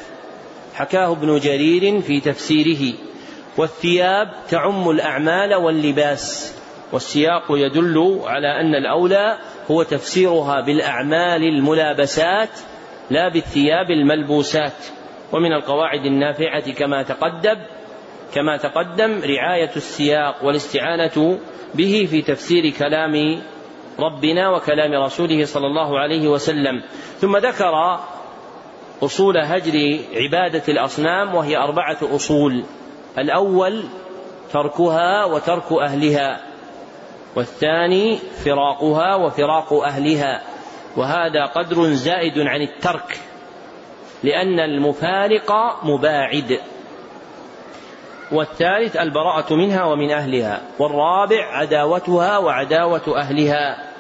حكاه ابن جرير في تفسيره والثياب تعم الأعمال واللباس والسياق يدل على أن الأولى هو تفسيرها بالأعمال الملابسات لا بالثياب الملبوسات ومن القواعد النافعة كما تقدم كما تقدم رعاية السياق والاستعانة به في تفسير كلام ربنا وكلام رسوله صلى الله عليه وسلم. ثم ذكر أصول هجر عبادة الأصنام وهي أربعة أصول. الأول تركها وترك أهلها والثاني فراقها وفراق أهلها وهذا قدر زائد عن الترك لأن المفارق مباعد. والثالث البراءة منها ومن أهلها والرابع عداوتها وعداوة أهلها.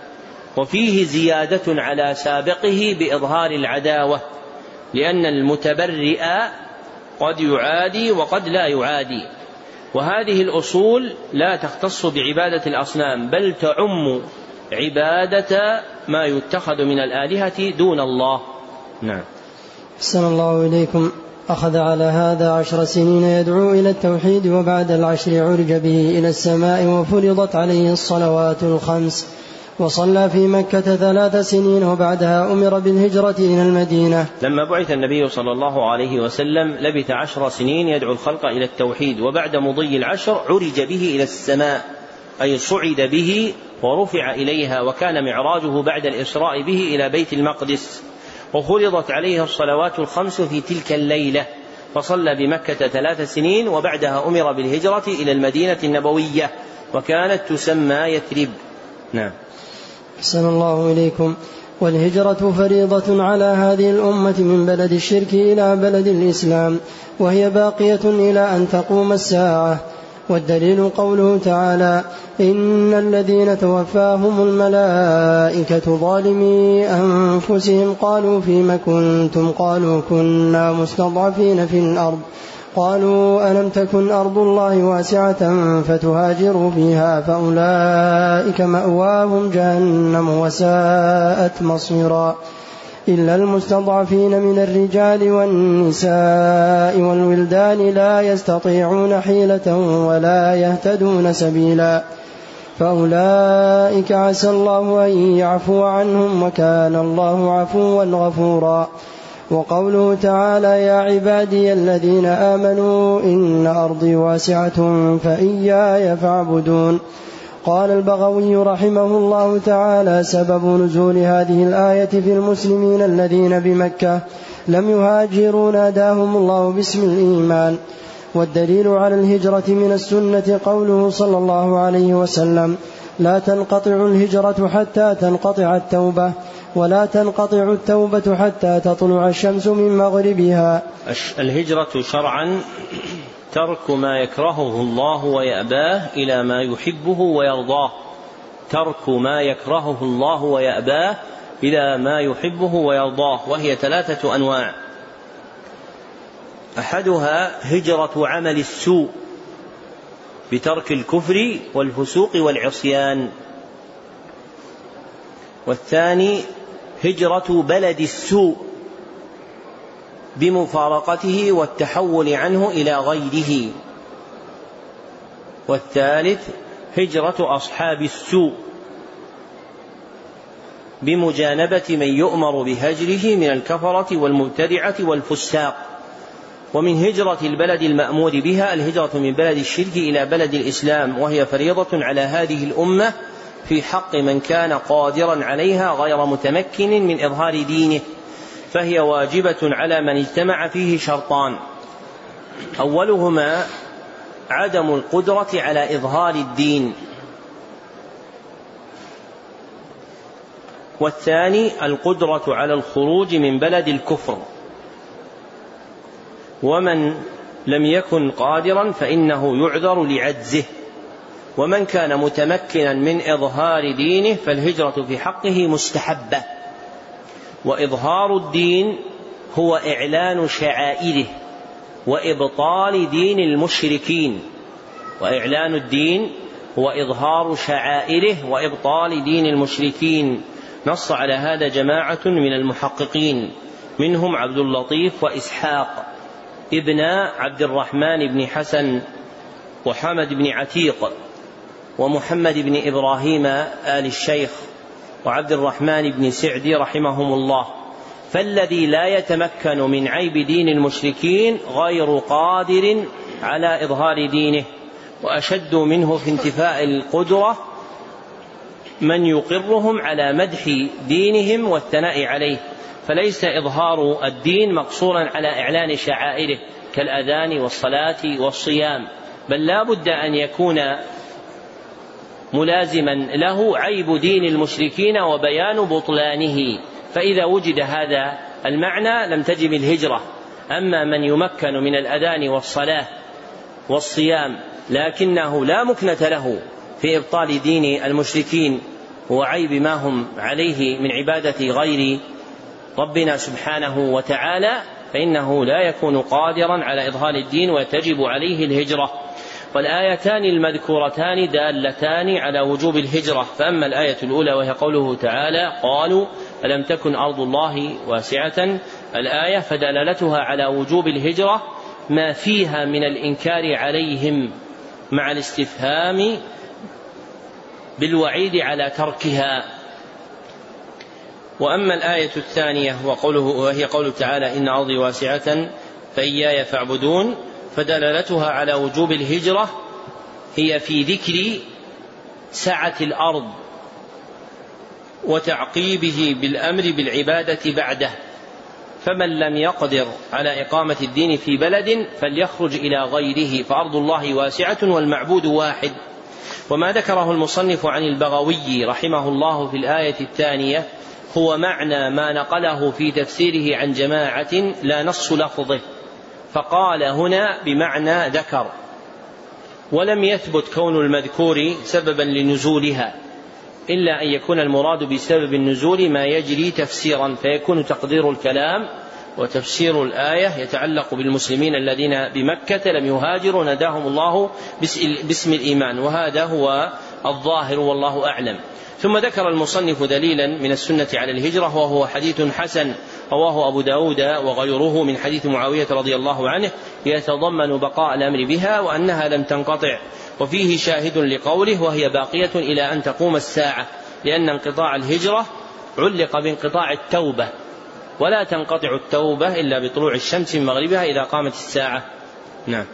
وفيه زيادة على سابقه بإظهار العداوة لأن المتبرئ قد يعادي وقد لا يعادي. وهذه الأصول لا تختص بعبادة الأصنام بل تعم عبادة ما يتخذ من الآلهة دون الله. نعم. أحسن الله إليكم. أخذ على هذا عشر سنين يدعو إلى التوحيد وبعد العشر عرج به إلى السماء وفرضت عليه الصلوات الخمس. وصلى في مكة ثلاث سنين وبعدها أمر بالهجرة إلى المدينة. لما بعث النبي صلى الله عليه وسلم لبث عشر سنين يدعو الخلق إلى التوحيد وبعد مضي العشر عرج به إلى السماء أي صعد به ورفع إليها وكان معراجه بعد الإسراء به إلى بيت المقدس. وفرضت عليه الصلوات الخمس في تلك الليلة فصلى بمكة ثلاث سنين وبعدها أمر بالهجرة إلى المدينة النبوية وكانت تسمى يثرب. نعم. أحسن الله إليكم. والهجرة فريضة على هذه الأمة من بلد الشرك إلى بلد الإسلام وهي باقية إلى أن تقوم الساعة. والدليل قوله تعالى إن الذين توفاهم الملائكة ظالمي أنفسهم قالوا فيم كنتم؟ قالوا كنا مستضعفين في الأرض. قالوا ألم تكن أرض الله واسعة فتهاجروا فيها فأولئك مأواهم جهنم وساءت مصيرا. إلا المستضعفين من الرجال والنساء والولدان لا يستطيعون حيلة ولا يهتدون سبيلا. فأولئك عسى الله أن يعفو عنهم وكان الله عفوا غفورا. وقوله تعالى يا عبادي الذين آمنوا إن أرضي واسعة فإياي فاعبدون قال البغوي رحمه الله تعالى سبب نزول هذه الآية في المسلمين الذين بمكة. لم يهاجروا ناداهم الله باسم الإيمان. والدليل على الهجرة من السنة قوله صلى الله عليه وسلم لا تنقطع الهجرة حتى تنقطع التوبة ولا تنقطع التوبة حتى تطلع الشمس من مغربها. الهجرة شرعا ترك ما يكرهه الله ويأباه إلى ما يحبه ويرضاه. ترك ما يكرهه الله ويأباه إلى ما يحبه ويرضاه وهي ثلاثة أنواع. أحدها هجرة عمل السوء بترك الكفر والفسوق والعصيان. والثاني هجرة بلد السوء بمفارقته والتحول عنه إلى غيره. والثالث هجرة أصحاب السوء. بمجانبة من يؤمر بهجره من الكفرة والمبتدعة والفساق. ومن هجرة البلد المأمور بها الهجرة من بلد الشرك إلى بلد الإسلام. وهي فريضة على هذه الأمة في حق من كان قادرا عليها غير متمكن من إظهار دينه. فهي واجبة على من اجتمع فيه شرطان. أولهما عدم القدرة على إظهار الدين. والثاني القدرة على الخروج من بلد الكفر. ومن لم يكن قادرا فإنه يعذر لعجزه. ومن كان متمكنا من إظهار دينه فالهجرة في حقه مستحبة. وإظهار الدين هو إعلان شعائره وإبطال دين المشركين. وإعلان الدين هو إظهار شعائره وإبطال دين المشركين. نص على هذا جماعة من المحققين منهم عبد اللطيف وإسحاق ابن عبد الرحمن بن حسن وحمد بن عتيق ومحمد بن إبراهيم آل الشيخ وعبد الرحمن بن سعدي رحمهم الله. فالذي لا يتمكن من عيب دين المشركين غير قادر على إظهار دينه وأشد منه في انتفاء القدرة من يقرهم على مدح دينهم والثناء عليه. فليس إظهار الدين مقصورا على إعلان شعائره كالأذان والصلاة والصيام بل لا بد أن يكون ملازما له عيب دين المشركين وبيان بطلانه. فإذا وجد هذا المعنى لم تجب الهجرة. أما من يمكن من الأذان والصلاة والصيام لكنه لا مكنة له في إبطال دين المشركين وعيب ما هم عليه من عبادة غير ربنا سبحانه وتعالى فإنه لا يكون قادرا على إظهار الدين وتجب عليه الهجرة. والآيتان المذكورتان دالتان على وجوب الهجرة. فأما الآية الأولى وهي قوله تعالى قالوا ألم تكن أرض الله واسعة؟ الآية فدلالتها على وجوب الهجرة ما فيها من الإنكار عليهم مع الاستفهام بالوعيد على تركها. وأما الآية الثانية وقوله وهي قوله تعالى إن أرضي واسعة فإياي فاعبدون. فدلالتها على وجوب الهجرة هي في ذكر سعة الأرض وتعقيبه بالأمر بالعبادة بعده. فمن لم يقدر على إقامة الدين في بلد فليخرج إلى غيره. فأرض الله واسعة والمعبود واحد. وما ذكره المصنف عن البغوي رحمه الله في الآية الثانية هو معنى ما نقله في تفسيره عن جماعة لا نص لفظه. فقال هنا بمعنى ذكر. ولم يثبت كون المذكور سببا لنزولها إلا أن يكون المراد بسبب النزول ما يجري تفسيرا فيكون تقدير الكلام وتفسير الآية يتعلق بالمسلمين الذين بمكة لم يهاجروا. ناداهم الله باسم الإيمان وهذا هو الظاهر والله أعلم. ثم ذكر المصنف دليلا من السنة على الهجرة وهو حديث حسن رواه أبو داود وغيره من حديث معاوية رضي الله عنه يتضمن بقاء الأمر بها وأنها لم تنقطع. وفيه شاهد لقوله وهي باقية إلى أن تقوم الساعة لأن انقطاع الهجرة علق بانقطاع التوبة. ولا تنقطع التوبة إلا بطلوع الشمس من مغربها إذا قامت الساعة. نعم.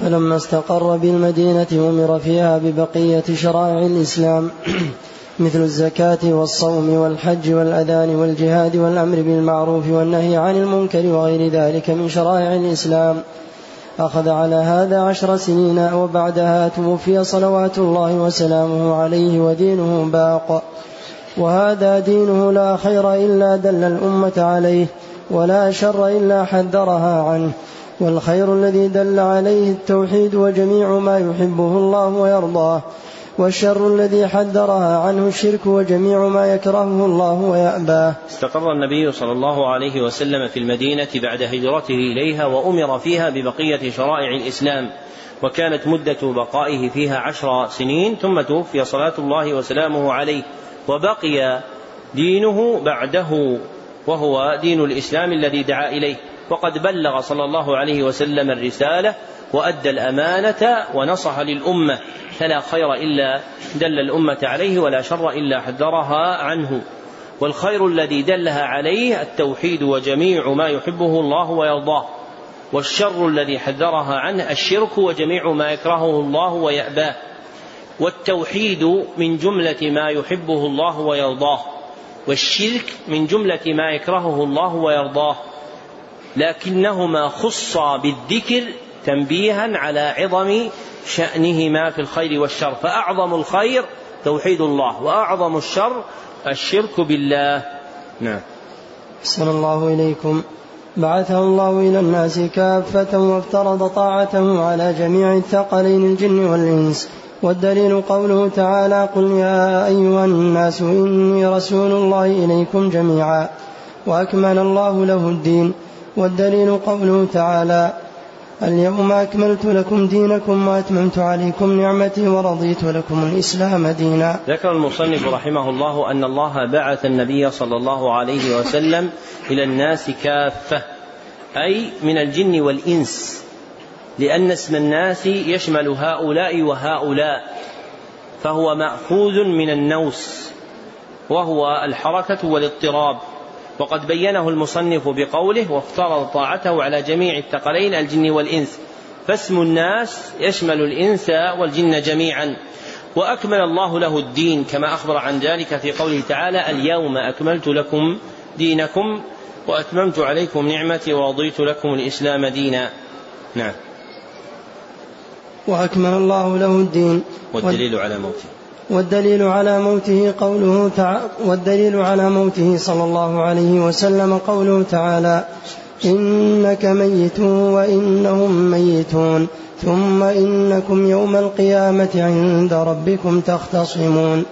فلما استقر بالمدينة أمر فيها ببقية شرائع الإسلام. مثل الزكاة والصوم والحج والأذان والجهاد والأمر بالمعروف والنهي عن المنكر وغير ذلك من شرائع الإسلام. أخذ على هذا عشر سنين وبعدها توفي صلوات الله وسلامه عليه ودينه باق. وهذا دينه لا خير إلا دل الأمة عليه ولا شر إلا حذرها عنه. والخير الذي دل عليه التوحيد وجميع ما يحبه الله ويرضاه. والشر الذي حذرها عنه الشرك وجميع ما يكرهه الله ويأباه استقر النبي صلى الله عليه وسلم في المدينة بعد هجرته إليها وأمر فيها ببقية شرائع الإسلام وكانت مدة بقائه فيها عشر سنين ثم توفي صلاة الله وسلامه عليه وبقي دينه بعده وهو دين الإسلام الذي دعا إليه وقد بلغ صلى الله عليه وسلم الرسالة وأدى الأمانة ونصح للأمة فلا خير إلا دل الأمة عليه ولا شر إلا حذرها عنه. والخير الذي دلها عليه التوحيد وجميع ما يحبه الله ويرضاه والشر الذي حذرها عنه الشرك وجميع ما يكرهه الله ويأباه. والتوحيد من جملة ما يحبه الله ويرضاه والشرك من جملة ما يكرهه الله ويرضاه. لكنهما خصا بالذكر تنبيها على عظم شأنهما في الخير والشر. فأعظم الخير توحيد الله وأعظم الشر الشرك بالله. نعم. أحسن الله إليكم. بعثه الله إلى الناس كافة وافترض طاعته على جميع الثقلين الجن والإنس. والدليل قوله تعالى قل يا أيها الناس إني رسول الله إليكم جميعا. وأكمل الله له الدين. والدليل قوله تعالى اليوم أكملت لكم دينكم وأتممت عليكم نعمتي ورضيت لكم الإسلام دينا. ذكر المصنف رحمه الله أن الله بعث النبي صلى الله عليه وسلم إلى الناس كافة أي من الجن والإنس لأن اسم الناس يشمل هؤلاء وهؤلاء فهو مأخوذ من النوس وهو الحركة والاضطراب. وقد بينه المصنف بقوله وافترض طاعته على جميع الثقلين الجن والإنس فاسم الناس يشمل الإنس والجن جميعا وأكمل الله له الدين. كما أخبر عن ذلك في قوله تعالى اليوم أكملت لكم دينكم وأتممت عليكم نعمتي ورضيت لكم الإسلام دينا. نعم. وأكمل الله له الدين. والدليل على موته. والدليل على موته قوله تعالى والدليل على موته صلى الله عليه وسلم قوله تعالى إنك ميت وإنهم ميتون ثم إنكم يوم القيامة عند ربكم تختصمون.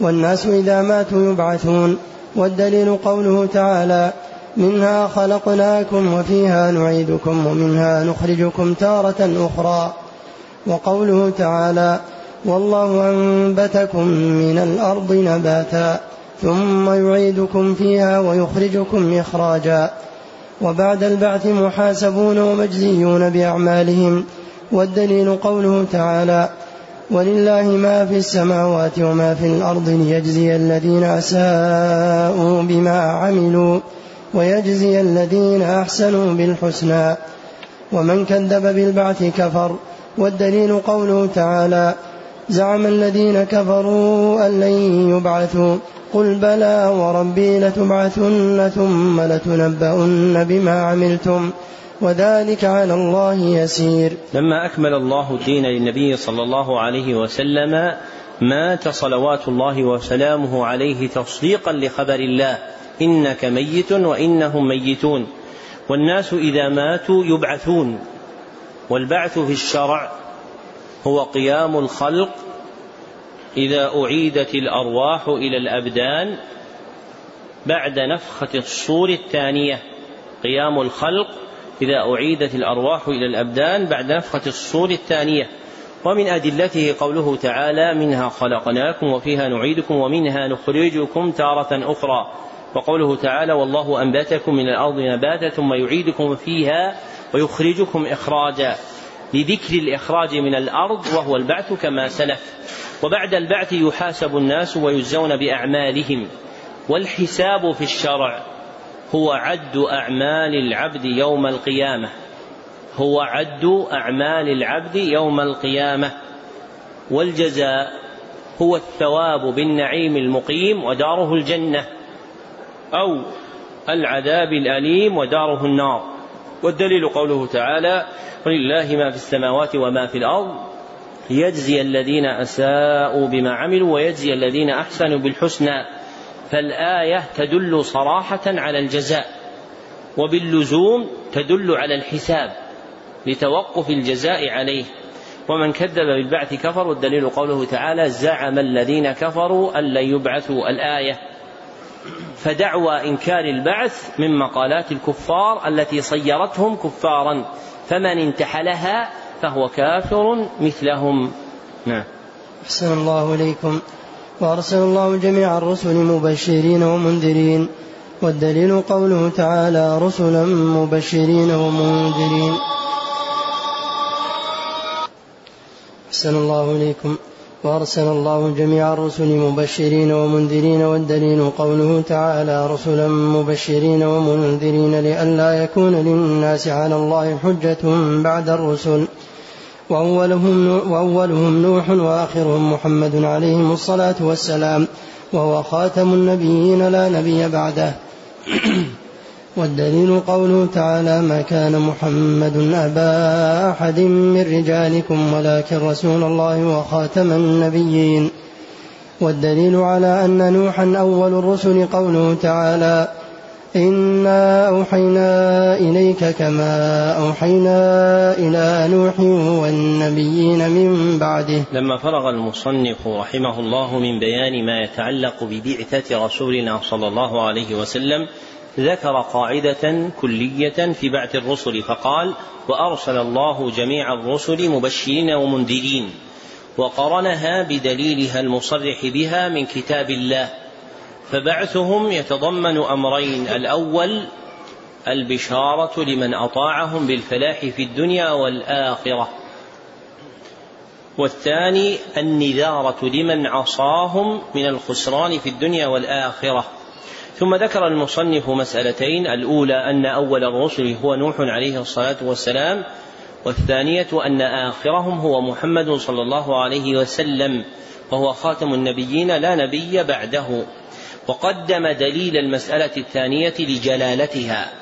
والناس إذا ماتوا يبعثون والدليل قوله تعالى منها خلقناكم وفيها نعيدكم ومنها نخرجكم تارة أخرى. وقوله تعالى والله أنبتكم من الأرض نباتا ثم يعيدكم فيها ويخرجكم إخراجا. وبعد البعث محاسبون ومجزيون بأعمالهم والدليل قوله تعالى ولله ما في السماوات وما في الأرض ليجزي الذين أساءوا بما عملوا ويجزي الذين أحسنوا بالحسنى. ومن كذب بالبعث كفر والدليل قوله تعالى زعم الذين كفروا أن لن يبعثوا. قل بلى وربي لتبعثن ثم لتنبؤن بما عملتم. وذلك على الله يسير. لما أكمل الله الدين للنبي صلى الله عليه وسلم مات صلوات الله وسلامه عليه تصديقا لخبر الله. إنك ميت وإنهم ميتون. والناس إذا ماتوا يبعثون. والبعث في الشرع هو قيام الخلق إذا أعيدت الأرواح إلى الأبدان بعد نفخة الصور الثانية. قيام الخلق إذا أعيدت الأرواح إلى الأبدان بعد نفخة الصور الثانية. ومن أدلته قوله تعالى منها خلقناكم وفيها نعيدكم ومنها نخرجكم تارة أخرى وقوله تعالى والله أنبتكم من الأرض نباتا ثم يعيدكم فيها ويخرجكم إخراجا لذكر الإخراج من الأرض وهو البعث كما سلف. وبعد البعث يحاسب الناس ويجزون بأعمالهم والحساب في الشرع هو عد أعمال العبد يوم القيامة. هو عد أعمال العبد يوم القيامة. والجزاء هو الثواب بالنعيم المقيم وداره الجنة أو العذاب الأليم وداره النار. والدليل قوله تعالى ولله ما في السماوات وما في الأرض ليجزي الذين أساءوا بما عملوا ويجزي الذين أحسنوا بالحسنى فالآية تدل صراحة على الجزاء وباللزوم تدل على الحساب لتوقف الجزاء عليه. ومن كذب بالبعث كفر والدليل قوله تعالى زعم الذين كفروا أن لن يبعثوا الآية فدعوى إنكار البعث من مقالات الكفار التي صيرتهم كفارا. فمن انتحلها فهو كافر مثلهم. نعم. أحسن الله إليكم. وأرسل الله جميع الرسل مبشرين ومنذرين. والدليل قوله تعالى رسلا مبشرين ومنذرين. أحسن الله إليكم. وأرسل الله جميع الرسل مبشرين ومنذرين والدليل قوله تعالى رسلا مبشرين ومنذرين لئلا يكون للناس على الله حجة بعد الرسل. وأولهم, وأولهم نوح وآخرهم محمد عليهم الصلاة والسلام وهو خاتم النبيين لا نبي بعده. والدليل قوله تعالى ما كان محمد أبا أحد من رجالكم ولكن رسول الله وخاتم النبيين. والدليل على أن نوحا أول الرسل قوله تعالى إنا أوحينا إليك كما أوحينا إلى نوح والنبيين من بعده. لما فرغ المصنف رحمه الله من بيان ما يتعلق ببعثة رسولنا صلى الله عليه وسلم ذكر قاعدة كلية في بعث الرسل فقال: وأرسل الله جميع الرسل مبشرين ومنذرين، وقرنها بدليلها المصرح بها من كتاب الله، فبعثهم يتضمن أمرين، الأول البشارة لمن أطاعهم بالفلاح في الدنيا والآخرة، والثاني النذارة لمن عصاهم من الخسران في الدنيا والآخرة. ثم ذكر المصنف مسألتين الأولى أن أول الرسل هو نوح عليه الصلاة والسلام والثانية أن آخرهم هو محمد صلى الله عليه وسلم وهو خاتم النبيين لا نبي بعده. وقدم دليل المسألة الثانية لجلالتها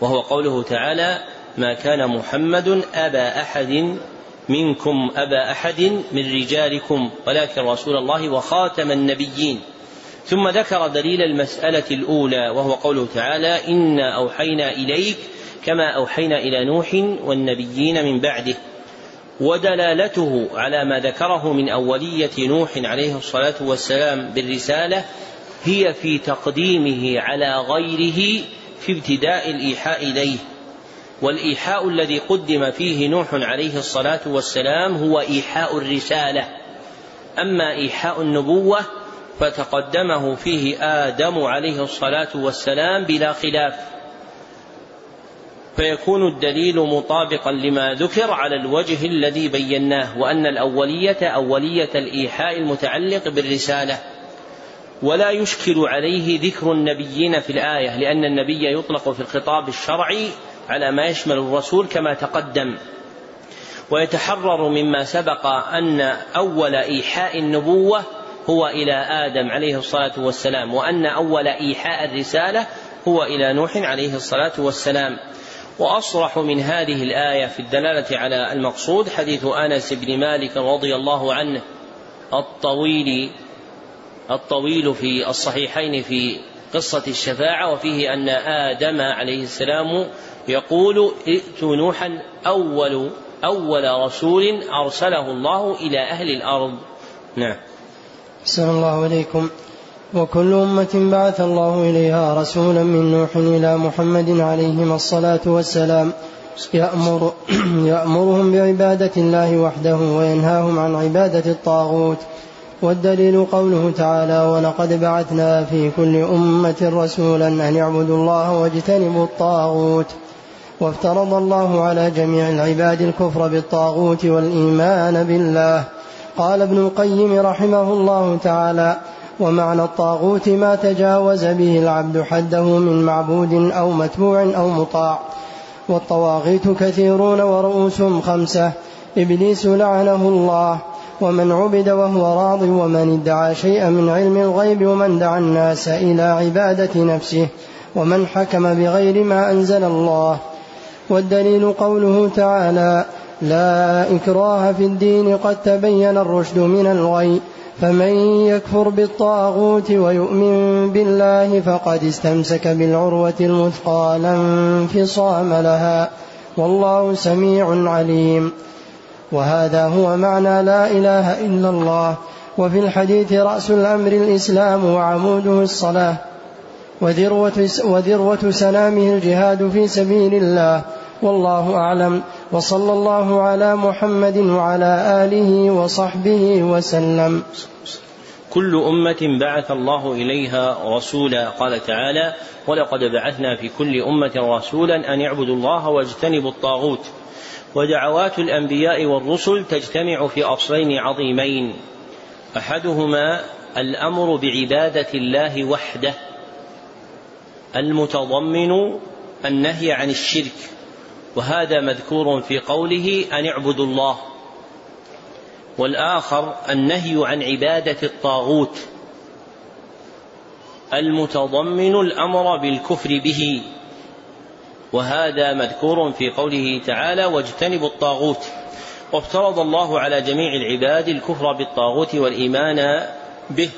وهو قوله تعالى ما كان محمد أبا أحد منكم أبا أحد من رجالكم ولكن رسول الله وخاتم النبيين ثم ذكر دليل المسألة الأولى وهو قوله تعالى إنا أوحينا إليك كما أوحينا إلى نوح والنبيين من بعده. ودلالته على ما ذكره من أولية نوح عليه الصلاة والسلام بالرسالة هي في تقديمه على غيره في ابتداء الإيحاء إليه. والإيحاء الذي قدم فيه نوح عليه الصلاة والسلام هو إيحاء الرسالة. أما إيحاء النبوة فتقدمه فيه آدم عليه الصلاة والسلام بلا خلاف. فيكون الدليل مطابقا لما ذكر على الوجه الذي بيناه وأن الأولية أولية الإيحاء المتعلق بالرسالة. ولا يشكل عليه ذكر النبيين في الآية لأن النبي يطلق في الخطاب الشرعي على ما يشمل الرسول كما تقدم. ويتحرر مما سبق أن أول إيحاء النبوة هو إلى آدم عليه الصلاة والسلام وأن أول إيحاء الرسالة هو إلى نوح عليه الصلاة والسلام. وأصرح من هذه الآية في الدلالة على المقصود حديث أنس بن مالك رضي الله عنه الطويل الطويل في الصحيحين في قصة الشفاعة وفيه أن آدم عليه السلام يقول ائت نوحا أول أول رسول أرسله الله إلى أهل الأرض. نعم. أحسن الله إليكم. وكل أمة بعث الله إليها رسولا من نوح إلى محمد عليهما الصلاة والسلام. يأمر يأمرهم بعبادة الله وحده وينهاهم عن عبادة الطاغوت. والدليل قوله تعالى ولقد بعثنا في كل أمة رسولا أن يعبدوا الله واجتنبوا الطاغوت. وافترض الله على جميع العباد الكفر بالطاغوت والإيمان بالله. قال ابن القيم رحمه الله تعالى ومعنى الطاغوت ما تجاوز به العبد حده من معبود أو متبوع أو مطاع. والطواغيت كثيرون ورؤوسهم خمسة. إبليس لعنه الله. ومن عبد وهو راض. ومن ادعى شيئا من علم الغيب. ومن دعا الناس إلى عبادة نفسه. ومن حكم بغير ما أنزل الله. والدليل قوله تعالى لا إكراه في الدين قد تبين الرشد من الغي فمن يكفر بالطاغوت ويؤمن بالله فقد استمسك بالعروة المثقى لا انفصام لها والله سميع عليم. وهذا هو معنى لا إله إلا الله. وفي الحديث رأس الأمر الإسلام وعموده الصلاة وذروة, وذروة سلامه الجهاد في سبيل الله والله أعلم. وصلى الله على محمد وعلى آله وصحبه وسلم. كل أمة بعث الله إليها رسولا. قال تعالى ولقد بعثنا في كل أمة رسولا أن يعبدوا الله واجتنبوا الطاغوت ودعوات الأنبياء والرسل تجتمع في أصلين عظيمين. أحدهما الأمر بعبادة الله وحده المتضمن النهي عن الشرك وهذا مذكور في قوله أن اعبدوا الله. والآخر النهي عن عبادة الطاغوت. المتضمن الأمر بالكفر به. وهذا مذكور في قوله تعالى واجتنبوا الطاغوت. وافترض الله على جميع العباد الكفر بالطاغوت والإيمان به.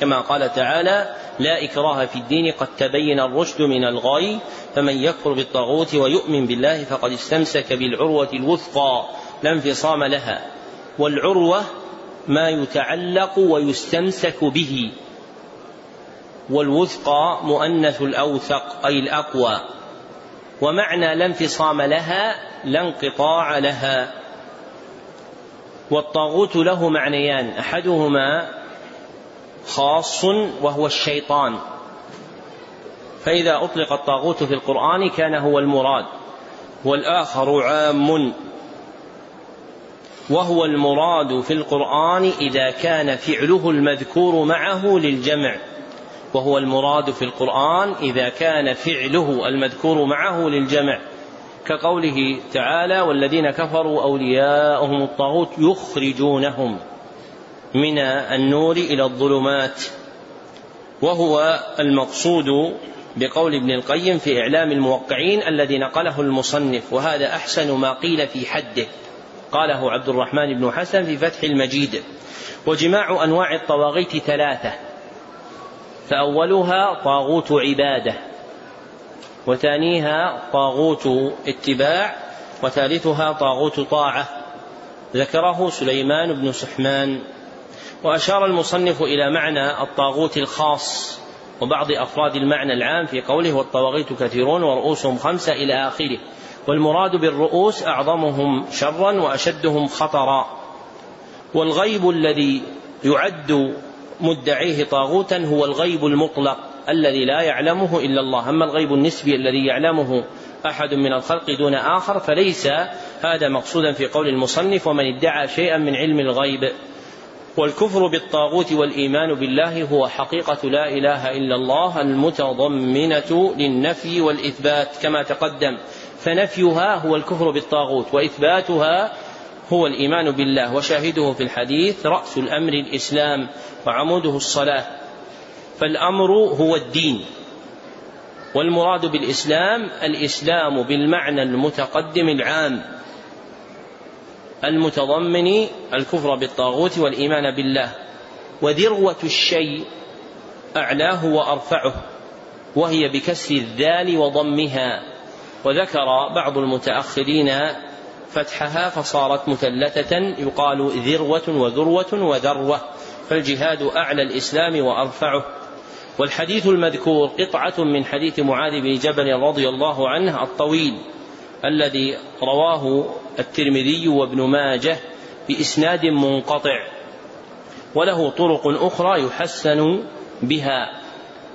كما قال تعالى لا إكراه في الدين قد تبين الرشد من الغي فمن يكفر بالطاغوت ويؤمن بالله فقد استمسك بالعروة الوثقى لا انفصام لها. والعروة ما يتعلق ويستمسك به. والوثقى مؤنث الأوثق أي الأقوى. ومعنى لا انفصام لها لا انقطاع لها. والطاغوت له معنيان أحدهما خاص وهو الشيطان. فإذا أطلق الطاغوت في القرآن كان هو المراد والآخر عام. وهو المراد في القرآن إذا كان فعله المذكور معه للجمع. وهو المراد في القرآن إذا كان فعله المذكور معه للجمع. كقوله تعالى والذين كفروا أولياءهم الطاغوت يخرجونهم. من النور إلى الظلمات وهو المقصود بقول ابن القيم في إعلام الموقعين الذي نقله المصنف وهذا أحسن ما قيل في حده. قاله عبد الرحمن بن حسن في فتح المجيد. وجماع أنواع الطواغيت ثلاثة. فأولها طاغوت عبادة وثانيها طاغوت اتباع وثالثها طاغوت طاعة. ذكره سليمان بن سحمان. وأشار المصنف إلى معنى الطاغوت الخاص وبعض أفراد المعنى العام في قوله والطواغيت كثيرون ورؤوسهم خمسة إلى آخره. والمراد بالرؤوس أعظمهم شرا وأشدهم خطرا. والغيب الذي يعد مدعيه طاغوتا هو الغيب المطلق الذي لا يعلمه إلا الله. أما الغيب النسبي الذي يعلمه أحد من الخلق دون آخر فليس هذا مقصودا في قول المصنف ومن ادعى شيئا من علم الغيب. والكفر بالطاغوت والإيمان بالله هو حقيقة لا إله إلا الله المتضمنة للنفي والإثبات كما تقدم. فنفيها هو الكفر بالطاغوت وإثباتها هو الإيمان بالله. وشاهده في الحديث رأس الأمر الإسلام وعموده الصلاة. فالأمر هو الدين. والمراد بالإسلام الإسلام بالمعنى المتقدم العام. المتضمن الكفر بالطاغوت والإيمان بالله. وذروة الشيء أعلاه وأرفعه وهي بكسر الذال وضمها. وذكر بعض المتأخرين فتحها فصارت مثلثة يقال ذروة وذروة وذروة فالجهاد أعلى الإسلام وأرفعه. والحديث المذكور قطعة من حديث معاذ بن جبل رضي الله عنه الطويل الذي رواه الترمذي وابن ماجه بإسناد منقطع وله طرق أخرى يحسن بها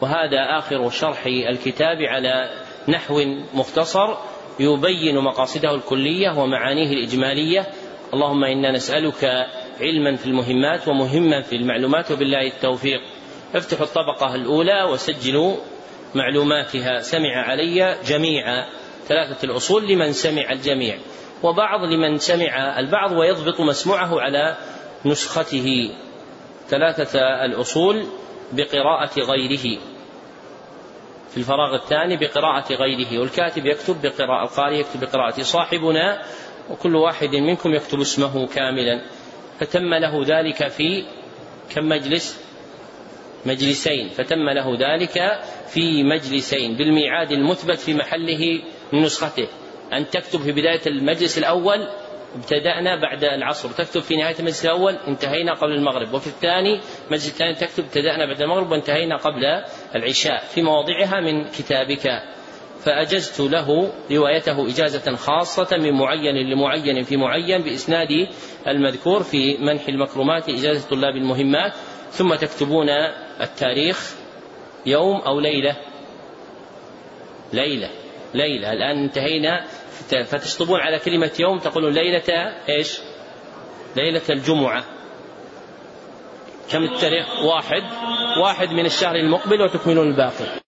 وهذا آخر شرح الكتاب على نحو مختصر يبين مقاصده الكلية ومعانيه الإجمالية. اللهم إنا نسألك علما في المهمات ومهما في المعلومات وبالله التوفيق. افتحوا الطبقة الأولى وسجلوا معلوماتها. سمع علي جميع ثلاثة الأصول لمن سمع الجميع. وبعض لمن سمع البعض ويضبط مسموعه على نسخته. ثلاثة الأصول بقراءة غيره. في الفراغ الثاني بقراءة غيره والكاتب يكتب بقراءة القارئ يكتب بقراءة صاحبنا وكل واحد منكم يكتب اسمه كاملا. فتم له ذلك في كم مجلس؟ مجلسين. فتم له ذلك في مجلسين بالميعاد المثبت في محله من نسخته. أن تكتب في بداية المجلس الأول ابتدأنا بعد العصر تكتب في نهاية المجلس الأول انتهينا قبل المغرب وفي الثاني المجلس الثاني تكتب ابتدأنا بعد المغرب وانتهينا قبل العشاء في مواضعها من كتابك. فأجزت له روايته إجازة خاصة من معين لمعين في معين بإسناد المذكور في منح المكرمات إجازة طلاب المهمات. ثم تكتبون التاريخ يوم أو ليلة. ليلة. ليلة. الآن انتهينا فتشطبون على كلمة يوم تقولون ليلة إيش؟ ليلة الجمعة كم التاريخ؟ واحد واحد من الشهر المقبل وتكملون الباقي